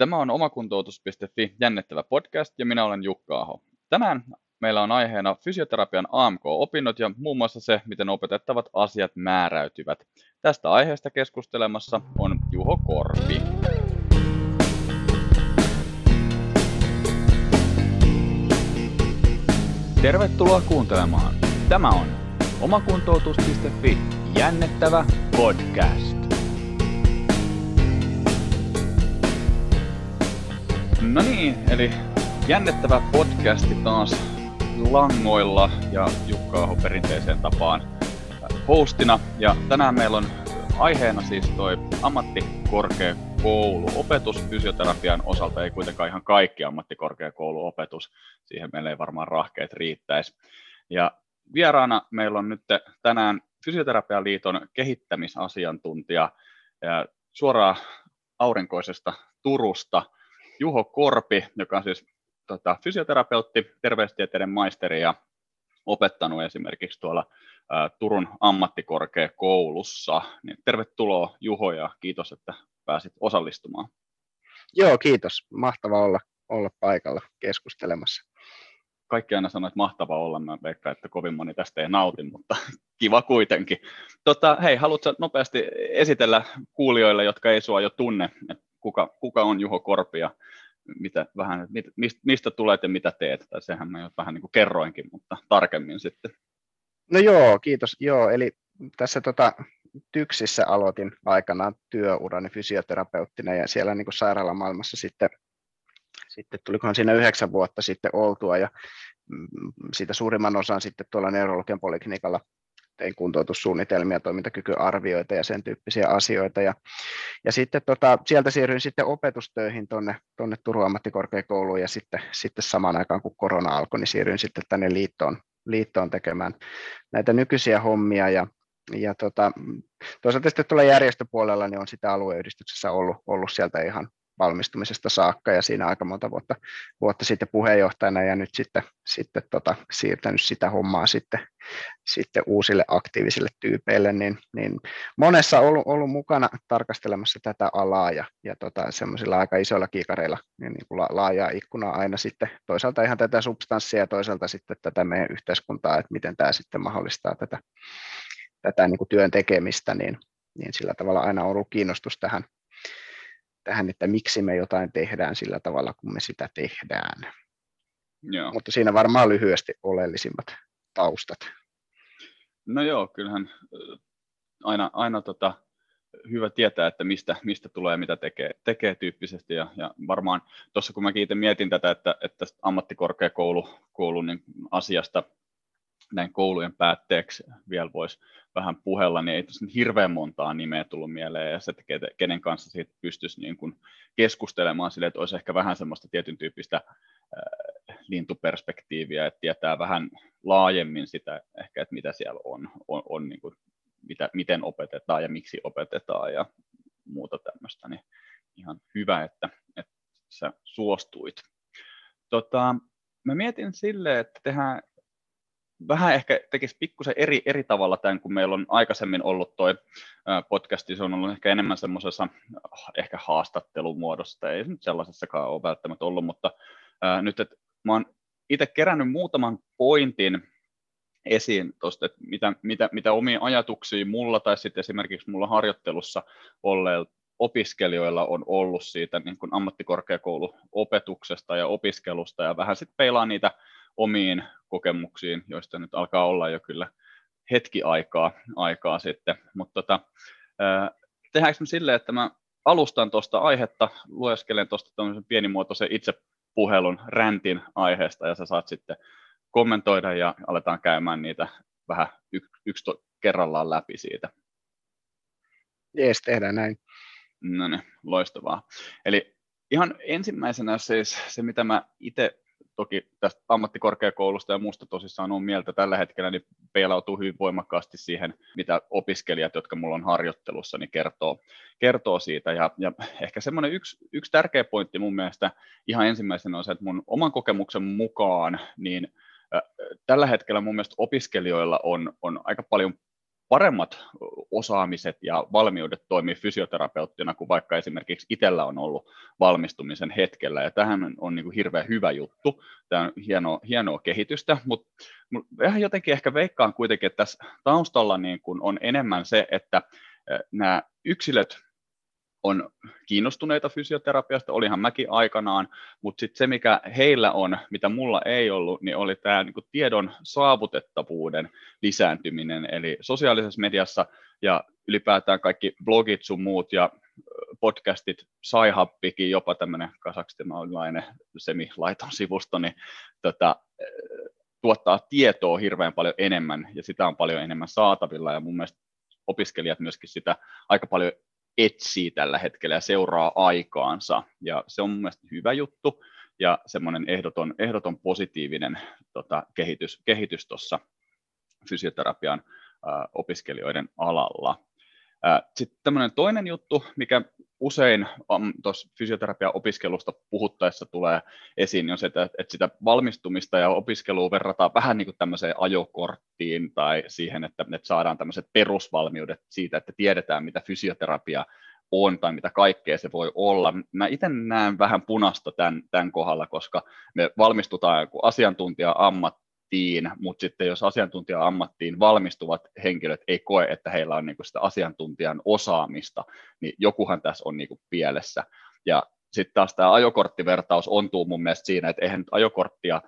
Tämä on omakuntoutus.fi jännittävä podcast ja minä olen Jukka Aho. Tänään meillä on aiheena fysioterapian AMK-opinnot ja muun muassa se, miten opetettavat asiat määräytyvät. Tästä aiheesta keskustelemassa on Juho Korpi. Tervetuloa kuuntelemaan. Tämä on omakuntoutus.fi jännittävä podcast. No niin, eli jännittävä podcasti taas langoilla ja Jukka Aho perinteiseen tapaan hostina. Ja tänään meillä on aiheena siis toi ammattikorkeakouluopetus fysioterapian osalta, ei kuitenkaan ihan kaikki ammattikorkeakouluopetus, siihen meillä ei varmaan rahkeet riittäisi. Ja vieraana meillä on nyt tänään Fysioterapian liiton kehittämisasiantuntija ja suoraan aurinkoisesta Turusta – Juho Korpi, joka on siis tota, fysioterapeutti, terveystieteiden maisteri ja opettanut esimerkiksi tuolla ä, Turun ammattikorkeakoulussa. Niin tervetuloa Juho ja kiitos, että pääsit osallistumaan. Joo, kiitos. Mahtava olla, olla paikalla keskustelemassa. Kaikki aina sanoo, että mahtava olla. Mä veikkaan, että kovin moni tästä ei nauti, mutta kiva kuitenkin. Tota, hei, haluatko nopeasti esitellä kuulijoille, jotka ei sua jo tunne, että kuka, kuka on Juho Korpi ja mitä, vähän, mistä, mistä tulet ja mitä teet, tai sehän mä jo vähän niin kuin kerroinkin, mutta tarkemmin sitten. No joo, kiitos. Joo, eli tässä tota, Tyksissä aloitin aikanaan työurani fysioterapeuttina ja siellä niin kuin sairaalamaailmassa sitten, sitten tulikohan siinä yhdeksän vuotta sitten oltua ja mm, siitä suurimman osan sitten tuolla neurologian poliklinikalla tein kuntoutussuunnitelmia, toimintakykyarvioita ja sen tyyppisiä asioita. Ja, ja sitten tota, sieltä siirryin sitten opetustöihin tuonne tonne Turun ammattikorkeakouluun ja sitten, sitten samaan aikaan kun korona alkoi, niin siirryin sitten tänne liittoon, liittoon tekemään näitä nykyisiä hommia ja, ja tota, toisaalta sitten tuolla järjestöpuolella niin on sitä alueyhdistyksessä ollut, ollut sieltä ihan valmistumisesta saakka ja siinä aika monta vuotta, vuotta sitten puheenjohtajana ja nyt sitten, sitten tota, siirtänyt sitä hommaa sitten, sitten uusille aktiivisille tyypeille, niin, niin monessa ollut, ollut mukana tarkastelemassa tätä alaa ja, ja tota, semmoisilla aika isoilla kiikareilla niin, niin kuin laajaa ikkunaa aina sitten toisaalta ihan tätä substanssia ja toisaalta sitten tätä meidän yhteiskuntaa, että miten tämä sitten mahdollistaa tätä, tätä niin kuin työn tekemistä, niin, niin sillä tavalla aina on ollut kiinnostus tähän, tähän, että miksi me jotain tehdään sillä tavalla, kun me sitä tehdään. Joo. Mutta siinä varmaan lyhyesti oleellisimmat taustat. No joo, kyllähän aina, aina tota, hyvä tietää, että mistä, mistä tulee ja mitä tekee, tekee tyyppisesti. Ja, ja varmaan tuossa kun mä itse mietin tätä, että, että ammattikorkeakoulu koulun niin asiasta näin koulujen päätteeksi vielä voisi vähän puhella, niin ei tässä hirveän montaa nimeä tullut mieleen, ja se, että kenen kanssa siitä pystyisi niin kuin keskustelemaan sille, että olisi ehkä vähän semmoista tietyn tyyppistä äh, lintuperspektiiviä, että tietää vähän laajemmin sitä ehkä, että mitä siellä on, on, on niin kuin, mitä, miten opetetaan ja miksi opetetaan ja muuta tämmöistä, niin ihan hyvä, että, että sä suostuit. Tota, mä mietin silleen, että tehdään vähän ehkä tekisi pikkusen eri, eri tavalla tämän, kun meillä on aikaisemmin ollut toi podcasti, se on ollut ehkä enemmän semmoisessa ehkä haastattelumuodossa, ei se nyt sellaisessakaan ole välttämättä ollut, mutta ää, nyt, että mä oon itse kerännyt muutaman pointin esiin tuosta, että mitä, mitä, mitä omia ajatuksia mulla tai sitten esimerkiksi mulla harjoittelussa olleilla opiskelijoilla on ollut siitä niin kuin ammattikorkeakouluopetuksesta ja opiskelusta ja vähän sitten peilaa niitä omiin kokemuksiin, joista nyt alkaa olla jo kyllä hetki aikaa, aikaa sitten. Mutta tota, tehdäänkö me silleen, että mä alustan tuosta aihetta, lueskelen tuosta pienimuotoisen itsepuhelun räntin aiheesta ja sä saat sitten kommentoida ja aletaan käymään niitä vähän yksi kerrallaan läpi siitä. Jees, tehdään näin. No niin, loistavaa. Eli ihan ensimmäisenä siis se, mitä mä itse toki tästä ammattikorkeakoulusta ja muusta tosissaan on mieltä tällä hetkellä, niin peilautuu hyvin voimakkaasti siihen, mitä opiskelijat, jotka mulla on harjoittelussa, niin kertoo, kertoo siitä. Ja, ja ehkä semmoinen yksi, yksi tärkeä pointti mun mielestä ihan ensimmäisenä on se, että mun oman kokemuksen mukaan, niin tällä hetkellä mun mielestä opiskelijoilla on, on aika paljon paremmat osaamiset ja valmiudet toimia fysioterapeuttina kuin vaikka esimerkiksi itsellä on ollut valmistumisen hetkellä. Ja tähän on niin kuin hirveän hyvä juttu. Tämä on hienoa, hienoa kehitystä, mutta vähän jotenkin ehkä veikkaan kuitenkin, että tässä taustalla niin kuin on enemmän se, että nämä yksilöt on kiinnostuneita fysioterapiasta, olihan mäkin aikanaan, mutta sitten se, mikä heillä on, mitä mulla ei ollut, niin oli tämä niinku tiedon saavutettavuuden lisääntyminen, eli sosiaalisessa mediassa ja ylipäätään kaikki blogit sun muut ja podcastit, Saihappikin, jopa tämmöinen kasakstimalainen semilaiton sivusto, niin tota, tuottaa tietoa hirveän paljon enemmän ja sitä on paljon enemmän saatavilla. Ja mun mielestä opiskelijat myöskin sitä aika paljon etsii tällä hetkellä ja seuraa aikaansa. Ja se on mun mielestä hyvä juttu ja semmoinen ehdoton, ehdoton positiivinen tota, kehitys, kehitys tuossa fysioterapian ä, opiskelijoiden alalla. Sitten tämmöinen toinen juttu, mikä usein tuossa fysioterapian opiskelusta puhuttaessa tulee esiin, niin on se, että, että sitä valmistumista ja opiskelua verrataan vähän niin kuin tämmöiseen ajokorttiin tai siihen, että, että saadaan tämmöiset perusvalmiudet siitä, että tiedetään, mitä fysioterapia on tai mitä kaikkea se voi olla. Mä itse näen vähän punasta tämän, tämän kohdalla, koska me valmistutaan joku asiantuntija ammat, ammattiin, mutta sitten jos asiantuntija-ammattiin valmistuvat henkilöt ei koe, että heillä on niinku sitä asiantuntijan osaamista, niin jokuhan tässä on niinku pielessä. Ja sitten taas tämä ajokorttivertaus ontuu mun mielestä siinä, että eihän nyt ajokorttia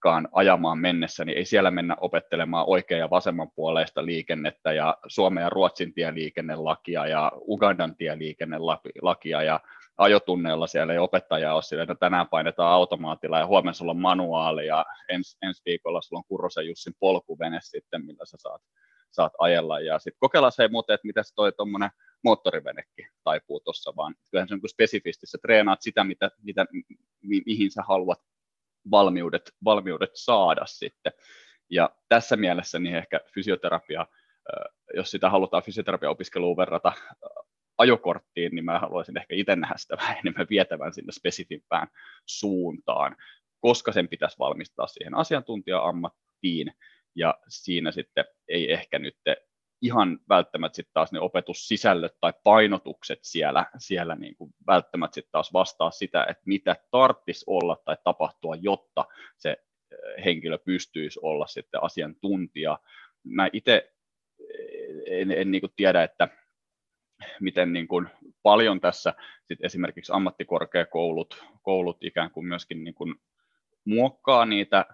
kaan ajamaan mennessä, niin ei siellä mennä opettelemaan oikean ja vasemman puoleista liikennettä ja Suomen ja Ruotsin tieliikennelakia ja Ugandan tieliikennelakia ja ajotunneilla siellä ei opettaja ole sillä, että tänään painetaan automaatilla ja huomenna sulla on manuaali ja ens, ensi viikolla sulla on Kurosen Jussin polkuvene sitten, millä sä saat, saat ajella. Ja sitten kokeillaan se muuten, että miten toi tuommoinen moottorivenekin taipuu tuossa, vaan kyllähän se on spesifisti, sä treenaat sitä, mitä, mitä, mi, mihin sä haluat valmiudet, valmiudet saada sitten. Ja tässä mielessä niin ehkä fysioterapia, jos sitä halutaan fysioterapiaopiskeluun verrata ajokorttiin, niin mä haluaisin ehkä itse nähdä sitä vähän enemmän vietävän sinne spesifimpään suuntaan, koska sen pitäisi valmistaa siihen asiantuntija-ammattiin, ja siinä sitten ei ehkä nyt ihan välttämättä sitten taas ne opetussisällöt tai painotukset siellä, siellä niin kuin välttämättä sitten taas vastaa sitä, että mitä tarttisi olla tai tapahtua, jotta se eh, henkilö pystyisi olla sitten asiantuntija. Mä itse en, en niin kuin tiedä, että miten niin kuin paljon tässä sit esimerkiksi ammattikorkeakoulut koulut ikään kuin myöskin niin kuin muokkaa niitä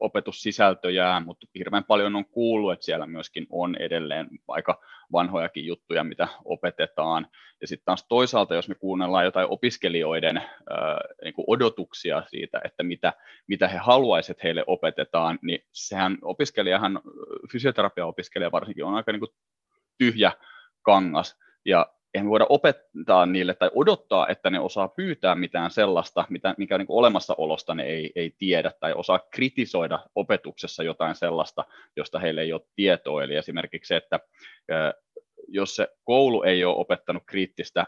opetussisältöjä, mutta hirveän paljon on kuullut, että siellä myöskin on edelleen aika vanhojakin juttuja, mitä opetetaan. Ja sitten taas toisaalta, jos me kuunnellaan jotain opiskelijoiden ää, niin kuin odotuksia siitä, että mitä, mitä he haluaisivat, että heille opetetaan, niin sehän opiskelijahan, fysioterapia-opiskelija varsinkin, on aika niin kuin tyhjä kangas, ja eihän voida opettaa niille tai odottaa, että ne osaa pyytää mitään sellaista, mitä, mikä niin olemassaolosta ne ei, ei tiedä, tai osaa kritisoida opetuksessa jotain sellaista, josta heille ei ole tietoa. Eli esimerkiksi se, että jos se koulu ei ole opettanut kriittistä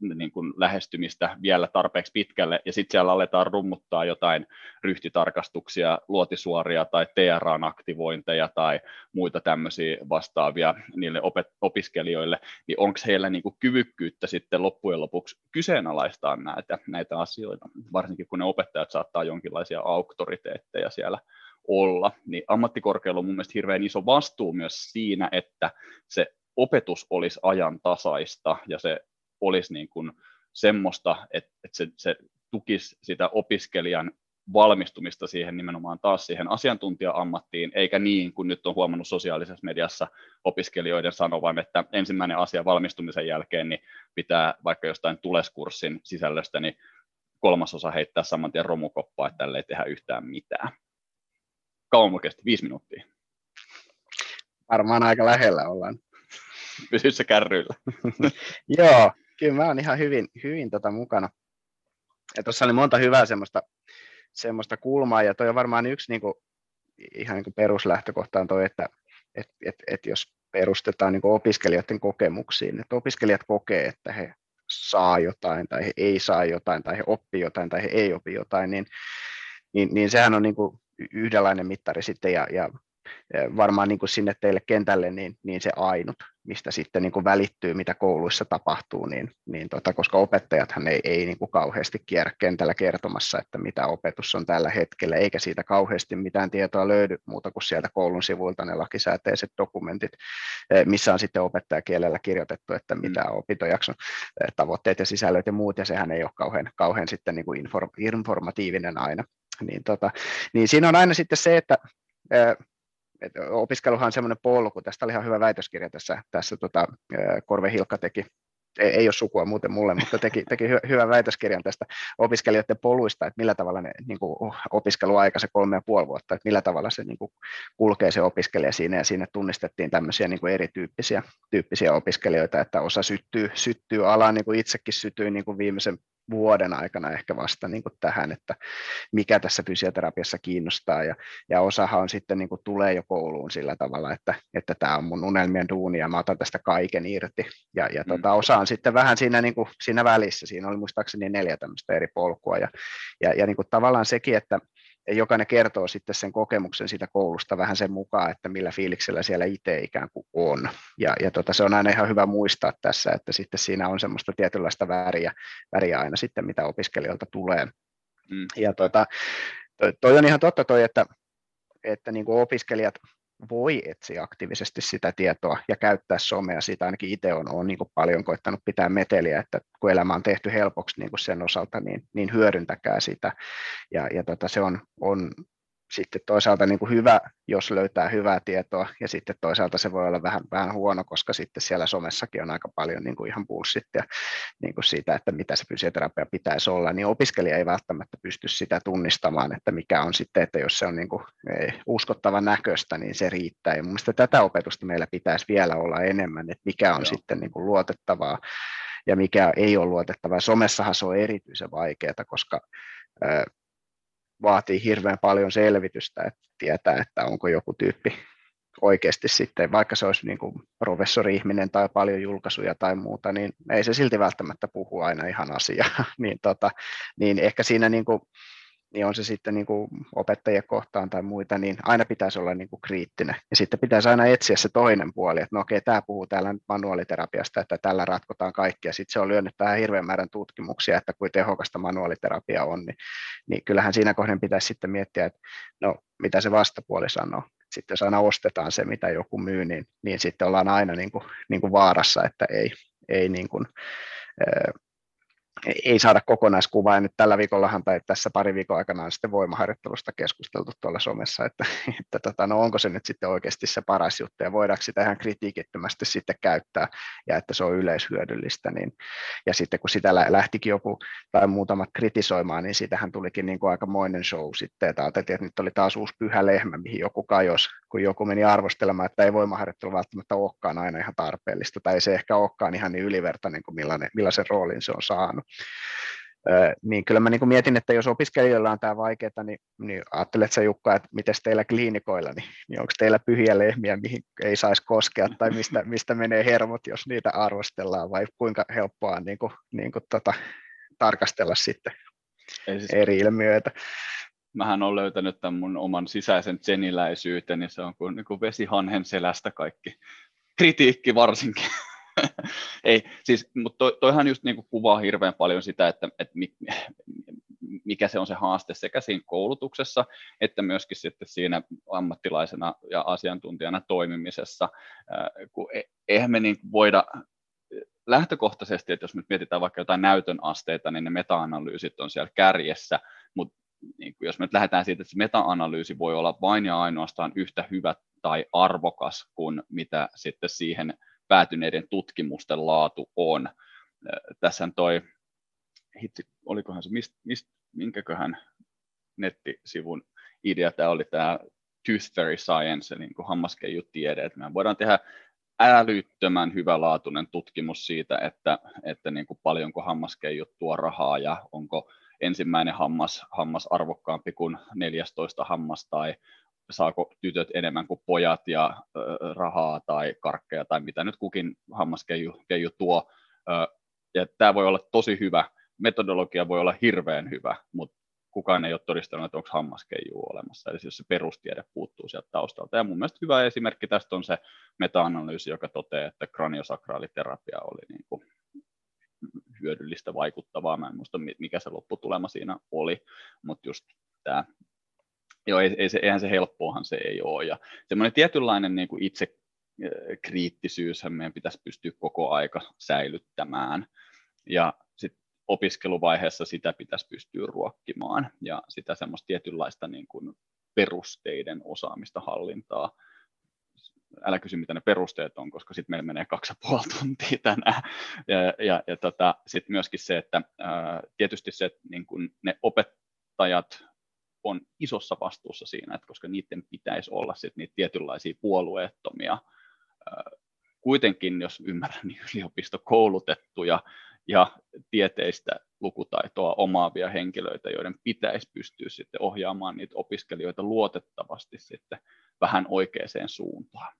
niin kuin lähestymistä vielä tarpeeksi pitkälle, ja sitten siellä aletaan rummuttaa jotain ryhtitarkastuksia, luotisuoria tai TRA-aktivointeja tai muita tämmöisiä vastaavia niille opet- opiskelijoille, niin onko heillä niin kuin kyvykkyyttä sitten loppujen lopuksi kyseenalaistaa näitä, näitä asioita, varsinkin kun ne opettajat saattaa jonkinlaisia auktoriteetteja siellä olla, niin ammattikorkealla on mun mielestä hirveän iso vastuu myös siinä, että se opetus olisi ajantasaista ja se olisi niin kuin semmoista, että, että se, se tukisi sitä opiskelijan valmistumista siihen nimenomaan taas siihen asiantuntija-ammattiin, eikä niin kuin nyt on huomannut sosiaalisessa mediassa opiskelijoiden sanovan, että ensimmäinen asia valmistumisen jälkeen niin pitää vaikka jostain tuleskurssin sisällöstä, niin kolmasosa heittää saman tien romukoppaa, että tälle ei tehdä yhtään mitään. Kauan kesti? Viisi minuuttia. Varmaan aika lähellä ollaan. Pysy se kärryillä. Joo, kyllä mä oon ihan hyvin, hyvin tota mukana. Tuossa oli monta hyvää semmoista, semmoista kulmaa, ja toi on varmaan yksi niinku, ihan niinku peruslähtökohta on toi, että et, et, et jos perustetaan niinku opiskelijoiden kokemuksiin, että opiskelijat kokee, että he saa jotain, tai he ei saa jotain, tai he oppii jotain, tai he ei opi jotain, niin, niin, niin sehän on niinku yhdenlainen mittari sitten, ja, ja varmaan niin kuin sinne teille kentälle niin, niin se ainut, mistä sitten niin kuin välittyy, mitä kouluissa tapahtuu, niin, niin tota, koska opettajathan ei, ei niin kuin kauheasti kierrä kentällä kertomassa, että mitä opetus on tällä hetkellä, eikä siitä kauheasti mitään tietoa löydy muuta kuin sieltä koulun sivuilta ne lakisääteiset dokumentit, missä on sitten opettajakielellä kirjoitettu, että mitä on opintojakson tavoitteet ja sisällöt ja muut, ja sehän ei ole kauhean, kauhean sitten niin kuin informatiivinen aina. Niin, tota, niin siinä on aina sitten se, että et opiskeluhan on semmoinen polku, tästä oli ihan hyvä väitöskirja tässä, tässä tota, Korve Hilkka teki, ei, ei ole sukua muuten mulle, mutta teki, teki hy, hyvän väitöskirjan tästä opiskelijoiden poluista, että millä tavalla ne niin kuin opiskeluaika, se kolme ja puoli vuotta, että millä tavalla se niin kuin kulkee se opiskelija siinä, ja siinä tunnistettiin tämmöisiä niin kuin erityyppisiä tyyppisiä opiskelijoita, että osa syttyy, syttyy alaan, niin kuin itsekin sytyin niin kuin viimeisen vuoden aikana ehkä vasta niin kuin tähän, että mikä tässä fysioterapiassa kiinnostaa. Ja, ja osahan on sitten niin kuin tulee jo kouluun sillä tavalla, että, että tämä on mun unelmien duuni ja mä otan tästä kaiken irti. Ja, ja tota, mm. osa on sitten vähän siinä, niin kuin, siinä välissä, siinä oli muistaakseni neljä tämmöistä eri polkua. Ja, ja, ja niin kuin tavallaan sekin, että ja jokainen kertoo sitten sen kokemuksen siitä koulusta vähän sen mukaan, että millä fiiliksellä siellä itse ikään kuin on. Ja, ja tota, se on aina ihan hyvä muistaa tässä, että sitten siinä on semmoista tietynlaista väriä, väriä aina sitten, mitä opiskelijoilta tulee. Mm. Ja tota, toi, toi on ihan totta toi, että, että niin kuin opiskelijat voi etsiä aktiivisesti sitä tietoa ja käyttää somea. Siitä ainakin itse on, on niin paljon koittanut pitää meteliä, että kun elämä on tehty helpoksi niin sen osalta, niin, niin hyödyntäkää sitä. Ja, ja tota, se on, on sitten toisaalta niin kuin hyvä, jos löytää hyvää tietoa, ja sitten toisaalta se voi olla vähän, vähän huono, koska sitten siellä somessakin on aika paljon niin kuin ihan bullshittia niin kuin siitä, että mitä se fysioterapia pitäisi olla, niin opiskelija ei välttämättä pysty sitä tunnistamaan, että mikä on sitten, että jos se on niin kuin uskottavan näköistä, niin se riittää, ja mielestäni tätä opetusta meillä pitäisi vielä olla enemmän, että mikä on Joo. sitten niin kuin luotettavaa, ja mikä ei ole luotettavaa. Somessahan se on erityisen vaikeaa, koska vaatii hirveän paljon selvitystä, että tietää, että onko joku tyyppi oikeasti sitten, vaikka se olisi niin kuin professori-ihminen tai paljon julkaisuja tai muuta, niin ei se silti välttämättä puhu aina ihan asiaa. niin, tota, niin ehkä siinä niin kuin niin on se sitten niin kuin opettajia kohtaan tai muita, niin aina pitäisi olla niin kuin kriittinen. Ja sitten pitäisi aina etsiä se toinen puoli, että no okei, tämä puhuu täällä nyt manuaaliterapiasta, että tällä ratkotaan kaikki, ja sitten se on lyönyt tähän hirveän määrän tutkimuksia, että kuin tehokasta manuaaliterapia on, niin, niin kyllähän siinä kohden pitäisi sitten miettiä, että no, mitä se vastapuoli sanoo. Sitten jos aina ostetaan se, mitä joku myy, niin, niin sitten ollaan aina niin kuin, niin kuin vaarassa, että ei, ei niin kuin, ei saada kokonaiskuvaa. Ja nyt tällä viikollahan tai tässä pari viikon aikana on sitten voimaharjoittelusta keskusteltu tuolla somessa, että, että tota, no onko se nyt sitten oikeasti se paras juttu ja voidaanko sitä ihan kritiikittömästi sitten käyttää ja että se on yleishyödyllistä. Niin, ja sitten kun sitä lähtikin joku tai muutamat kritisoimaan, niin siitähän tulikin niin kuin aikamoinen show sitten, että ajateltiin, että nyt oli taas uusi pyhä lehmä, mihin joku kajos, kun joku meni arvostelemaan, että ei voimaharjoittelu välttämättä olekaan aina ihan tarpeellista tai ei se ehkä olekaan ihan niin ylivertainen kuin millainen, millaisen roolin se on saanut niin kyllä mä niin mietin, että jos opiskelijoilla on tämä vaikeaa, niin, niin ajattelet sä Jukka, että miten teillä kliinikoilla, niin, niin onko teillä pyhiä lehmiä, mihin ei saisi koskea, tai mistä, mistä menee hermot, jos niitä arvostellaan, vai kuinka helppoa on niin kuin, niin kuin tota, tarkastella sitten ei siis, eri ilmiöitä. Mähän olen löytänyt tämän mun oman sisäisen zeniläisyyteni, se on kuin, niin kuin vesihanhen selästä kaikki kritiikki varsinkin. Ei, siis, mutta toi, toihan just niin kuin kuvaa hirveän paljon sitä, että, että mikä se on se haaste sekä siinä koulutuksessa, että myöskin sitten siinä ammattilaisena ja asiantuntijana toimimisessa, kun e, eihän me niin voida lähtökohtaisesti, että jos nyt mietitään vaikka jotain näytön asteita, niin ne meta-analyysit on siellä kärjessä, mutta niin jos me nyt lähdetään siitä, että se meta-analyysi voi olla vain ja ainoastaan yhtä hyvä tai arvokas kuin mitä sitten siihen päätyneiden tutkimusten laatu on. Tässä toi, hitsi, olikohan se, mist, mist, minkäköhän nettisivun idea tämä oli tämä Tooth Fairy Science, eli niin hammaskeijutiede, että me voidaan tehdä älyttömän hyvälaatuinen tutkimus siitä, että, että niin kuin paljonko hammaskeijut tuo rahaa ja onko ensimmäinen hammas, hammas arvokkaampi kuin 14 hammas tai saako tytöt enemmän kuin pojat ja rahaa tai karkkeja tai mitä nyt kukin hammaskeiju tuo. Ö, ja tämä voi olla tosi hyvä, metodologia voi olla hirveän hyvä, mutta kukaan ei ole todistanut, että onko hammaskeijuu olemassa, eli jos se perustiede puuttuu sieltä taustalta. Ja mun mielestä hyvä esimerkki tästä on se meta-analyysi, joka toteaa, että kraniosakraaliterapia oli niin kuin hyödyllistä, vaikuttavaa. Mä en muista, mikä se lopputulema siinä oli, mutta just tämä, joo, ei, ei se, eihän se helppoahan se ei ole. Ja semmoinen tietynlainen niin kuin itse kriittisyyshän meidän pitäisi pystyä koko aika säilyttämään. Ja sitten opiskeluvaiheessa sitä pitäisi pystyä ruokkimaan ja sitä semmoista tietynlaista niin kuin perusteiden osaamista hallintaa. Älä kysy, mitä ne perusteet on, koska sitten meillä menee kaksi ja puoli tuntia tänään. Ja, ja, ja tota, sitten myöskin se, että ää, tietysti se, että niin kun ne opettajat on isossa vastuussa siinä, että koska niiden pitäisi olla sit niitä tietynlaisia puolueettomia, kuitenkin, jos ymmärrän, niin yliopistokoulutettuja ja tieteistä lukutaitoa omaavia henkilöitä, joiden pitäisi pystyä sitten ohjaamaan niitä opiskelijoita luotettavasti sitten vähän oikeaan suuntaan.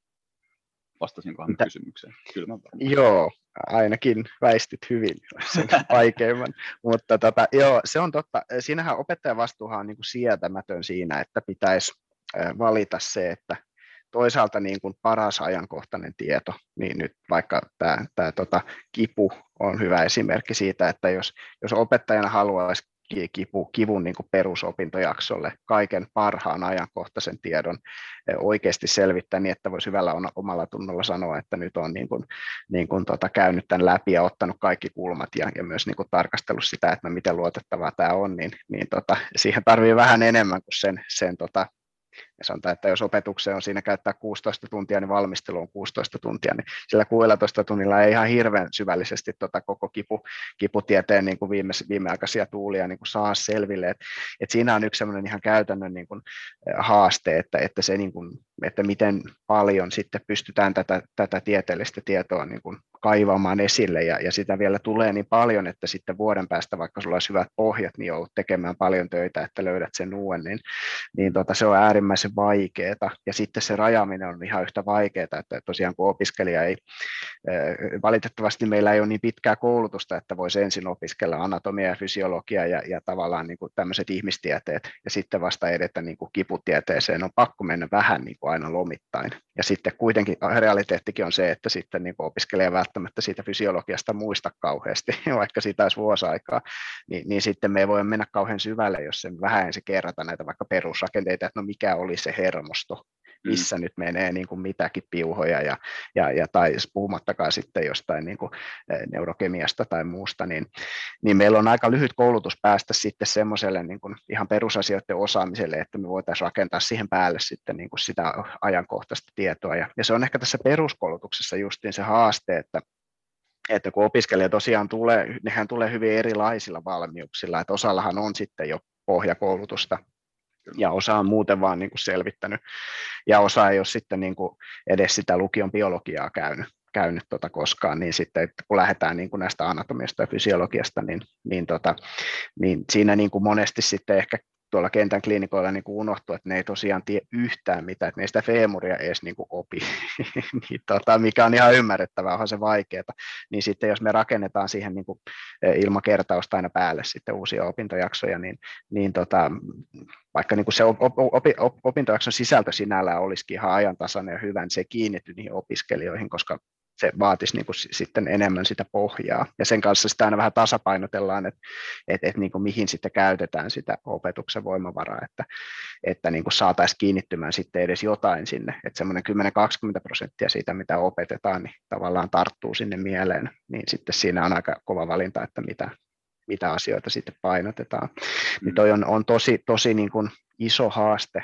Vastasinkohan Mitä? kysymykseen? Kyllä Joo, ainakin väistit hyvin sen vaikeimman. Mutta tota, joo, se on totta. Siinähän opettajan vastuuhan on niin kuin sietämätön siinä, että pitäisi valita se, että toisaalta niin kuin paras ajankohtainen tieto, niin nyt vaikka tämä, tämä tota, kipu on hyvä esimerkki siitä, että jos, jos opettajana haluaisi kipu, kivun niin perusopintojaksolle kaiken parhaan ajankohtaisen tiedon eh, oikeasti selvittää niin, että voisi hyvällä omalla tunnolla sanoa, että nyt on niin kuin, niin kuin tota, käynyt tämän läpi ja ottanut kaikki kulmat ja, ja myös niin kuin tarkastellut sitä, että no, miten luotettavaa tämä on, niin, niin tota, siihen tarvii vähän enemmän kuin sen, sen tota, ja sanotaan, että jos opetukseen on siinä käyttää 16 tuntia, niin valmistelu on 16 tuntia, niin sillä 16 tunnilla ei ihan hirveän syvällisesti tota koko kipu, kiputieteen niin kuin viime, viimeaikaisia tuulia niin kuin saa selville. Et, et siinä on yksi sellainen ihan käytännön niin kuin, haaste, että, että, se, niin kuin, että miten paljon sitten pystytään tätä, tätä tieteellistä tietoa niin kuin kaivamaan esille ja, ja sitä vielä tulee niin paljon, että sitten vuoden päästä, vaikka sulla olisi hyvät pohjat, niin joudut tekemään paljon töitä, että löydät sen uuden, niin, niin tota, se on äärimmäisen vaikeaa. Ja sitten se rajaaminen on ihan yhtä vaikeaa, että tosiaan kun opiskelija ei, valitettavasti meillä ei ole niin pitkää koulutusta, että voisi ensin opiskella anatomia ja fysiologia ja, ja tavallaan niin kuin tämmöiset ihmistieteet ja sitten vasta edetä niin kuin kiputieteeseen, on pakko mennä vähän niin kuin aina lomittain. Ja sitten kuitenkin realiteettikin on se, että sitten niin kuin opiskelija välttämättä siitä fysiologiasta muista kauheasti, vaikka siitä olisi vuosi aikaa, niin, niin sitten me ei voi mennä kauhean syvälle, jos se vähän ensin kerrata näitä vaikka perusrakenteita, että no mikä oli se hermosto, mm. missä mm. nyt menee niin kuin mitäkin piuhoja, ja, ja, ja, tai puhumattakaan sitten jostain niin kuin neurokemiasta tai muusta, niin, niin meillä on aika lyhyt koulutus päästä sitten semmoiselle niin kuin ihan perusasioiden osaamiselle, että me voitaisiin rakentaa siihen päälle sitten niin kuin sitä ajankohtaista tietoa, ja, ja se on ehkä tässä peruskoulutuksessa justiin se haaste, että että kun opiskelija tosiaan tulee, nehän tulee hyvin erilaisilla valmiuksilla, että osallahan on sitten jo pohjakoulutusta ja osa on muuten vaan niin kuin selvittänyt, ja osa ei ole sitten niin kuin edes sitä lukion biologiaa käynyt, käynyt tota koskaan, niin sitten että kun lähdetään niin kuin näistä anatomiasta ja fysiologiasta, niin, niin, tota, niin siinä niin kuin monesti sitten ehkä tuolla kentän klinikoilla niin kuin unohtuu, että ne ei tosiaan tie yhtään mitään, että ne ei sitä feemuria edes niin kuin opi, niin, tota, mikä on ihan ymmärrettävää, onhan se vaikeaa. Niin sitten jos me rakennetaan siihen niin kuin e, ilmakertausta aina päälle sitten uusia opintojaksoja, niin, niin tota, vaikka niin kuin se op, op, op, op, opintojakson sisältö sinällään olisikin ihan ajantasainen ja hyvä, niin se ei niihin opiskelijoihin, koska se vaatisi niin kuin sitten enemmän sitä pohjaa. Ja sen kanssa sitä aina vähän tasapainotellaan, että, että, että niin kuin mihin sitten käytetään sitä opetuksen voimavaraa, että, että niin kuin saataisiin kiinnittymään sitten edes jotain sinne. Että semmoinen 10-20 prosenttia siitä, mitä opetetaan, niin tavallaan tarttuu sinne mieleen. Niin sitten siinä on aika kova valinta, että mitä, mitä asioita sitten painotetaan. Niin mm. Niin toi on, on tosi, tosi niin kuin iso haaste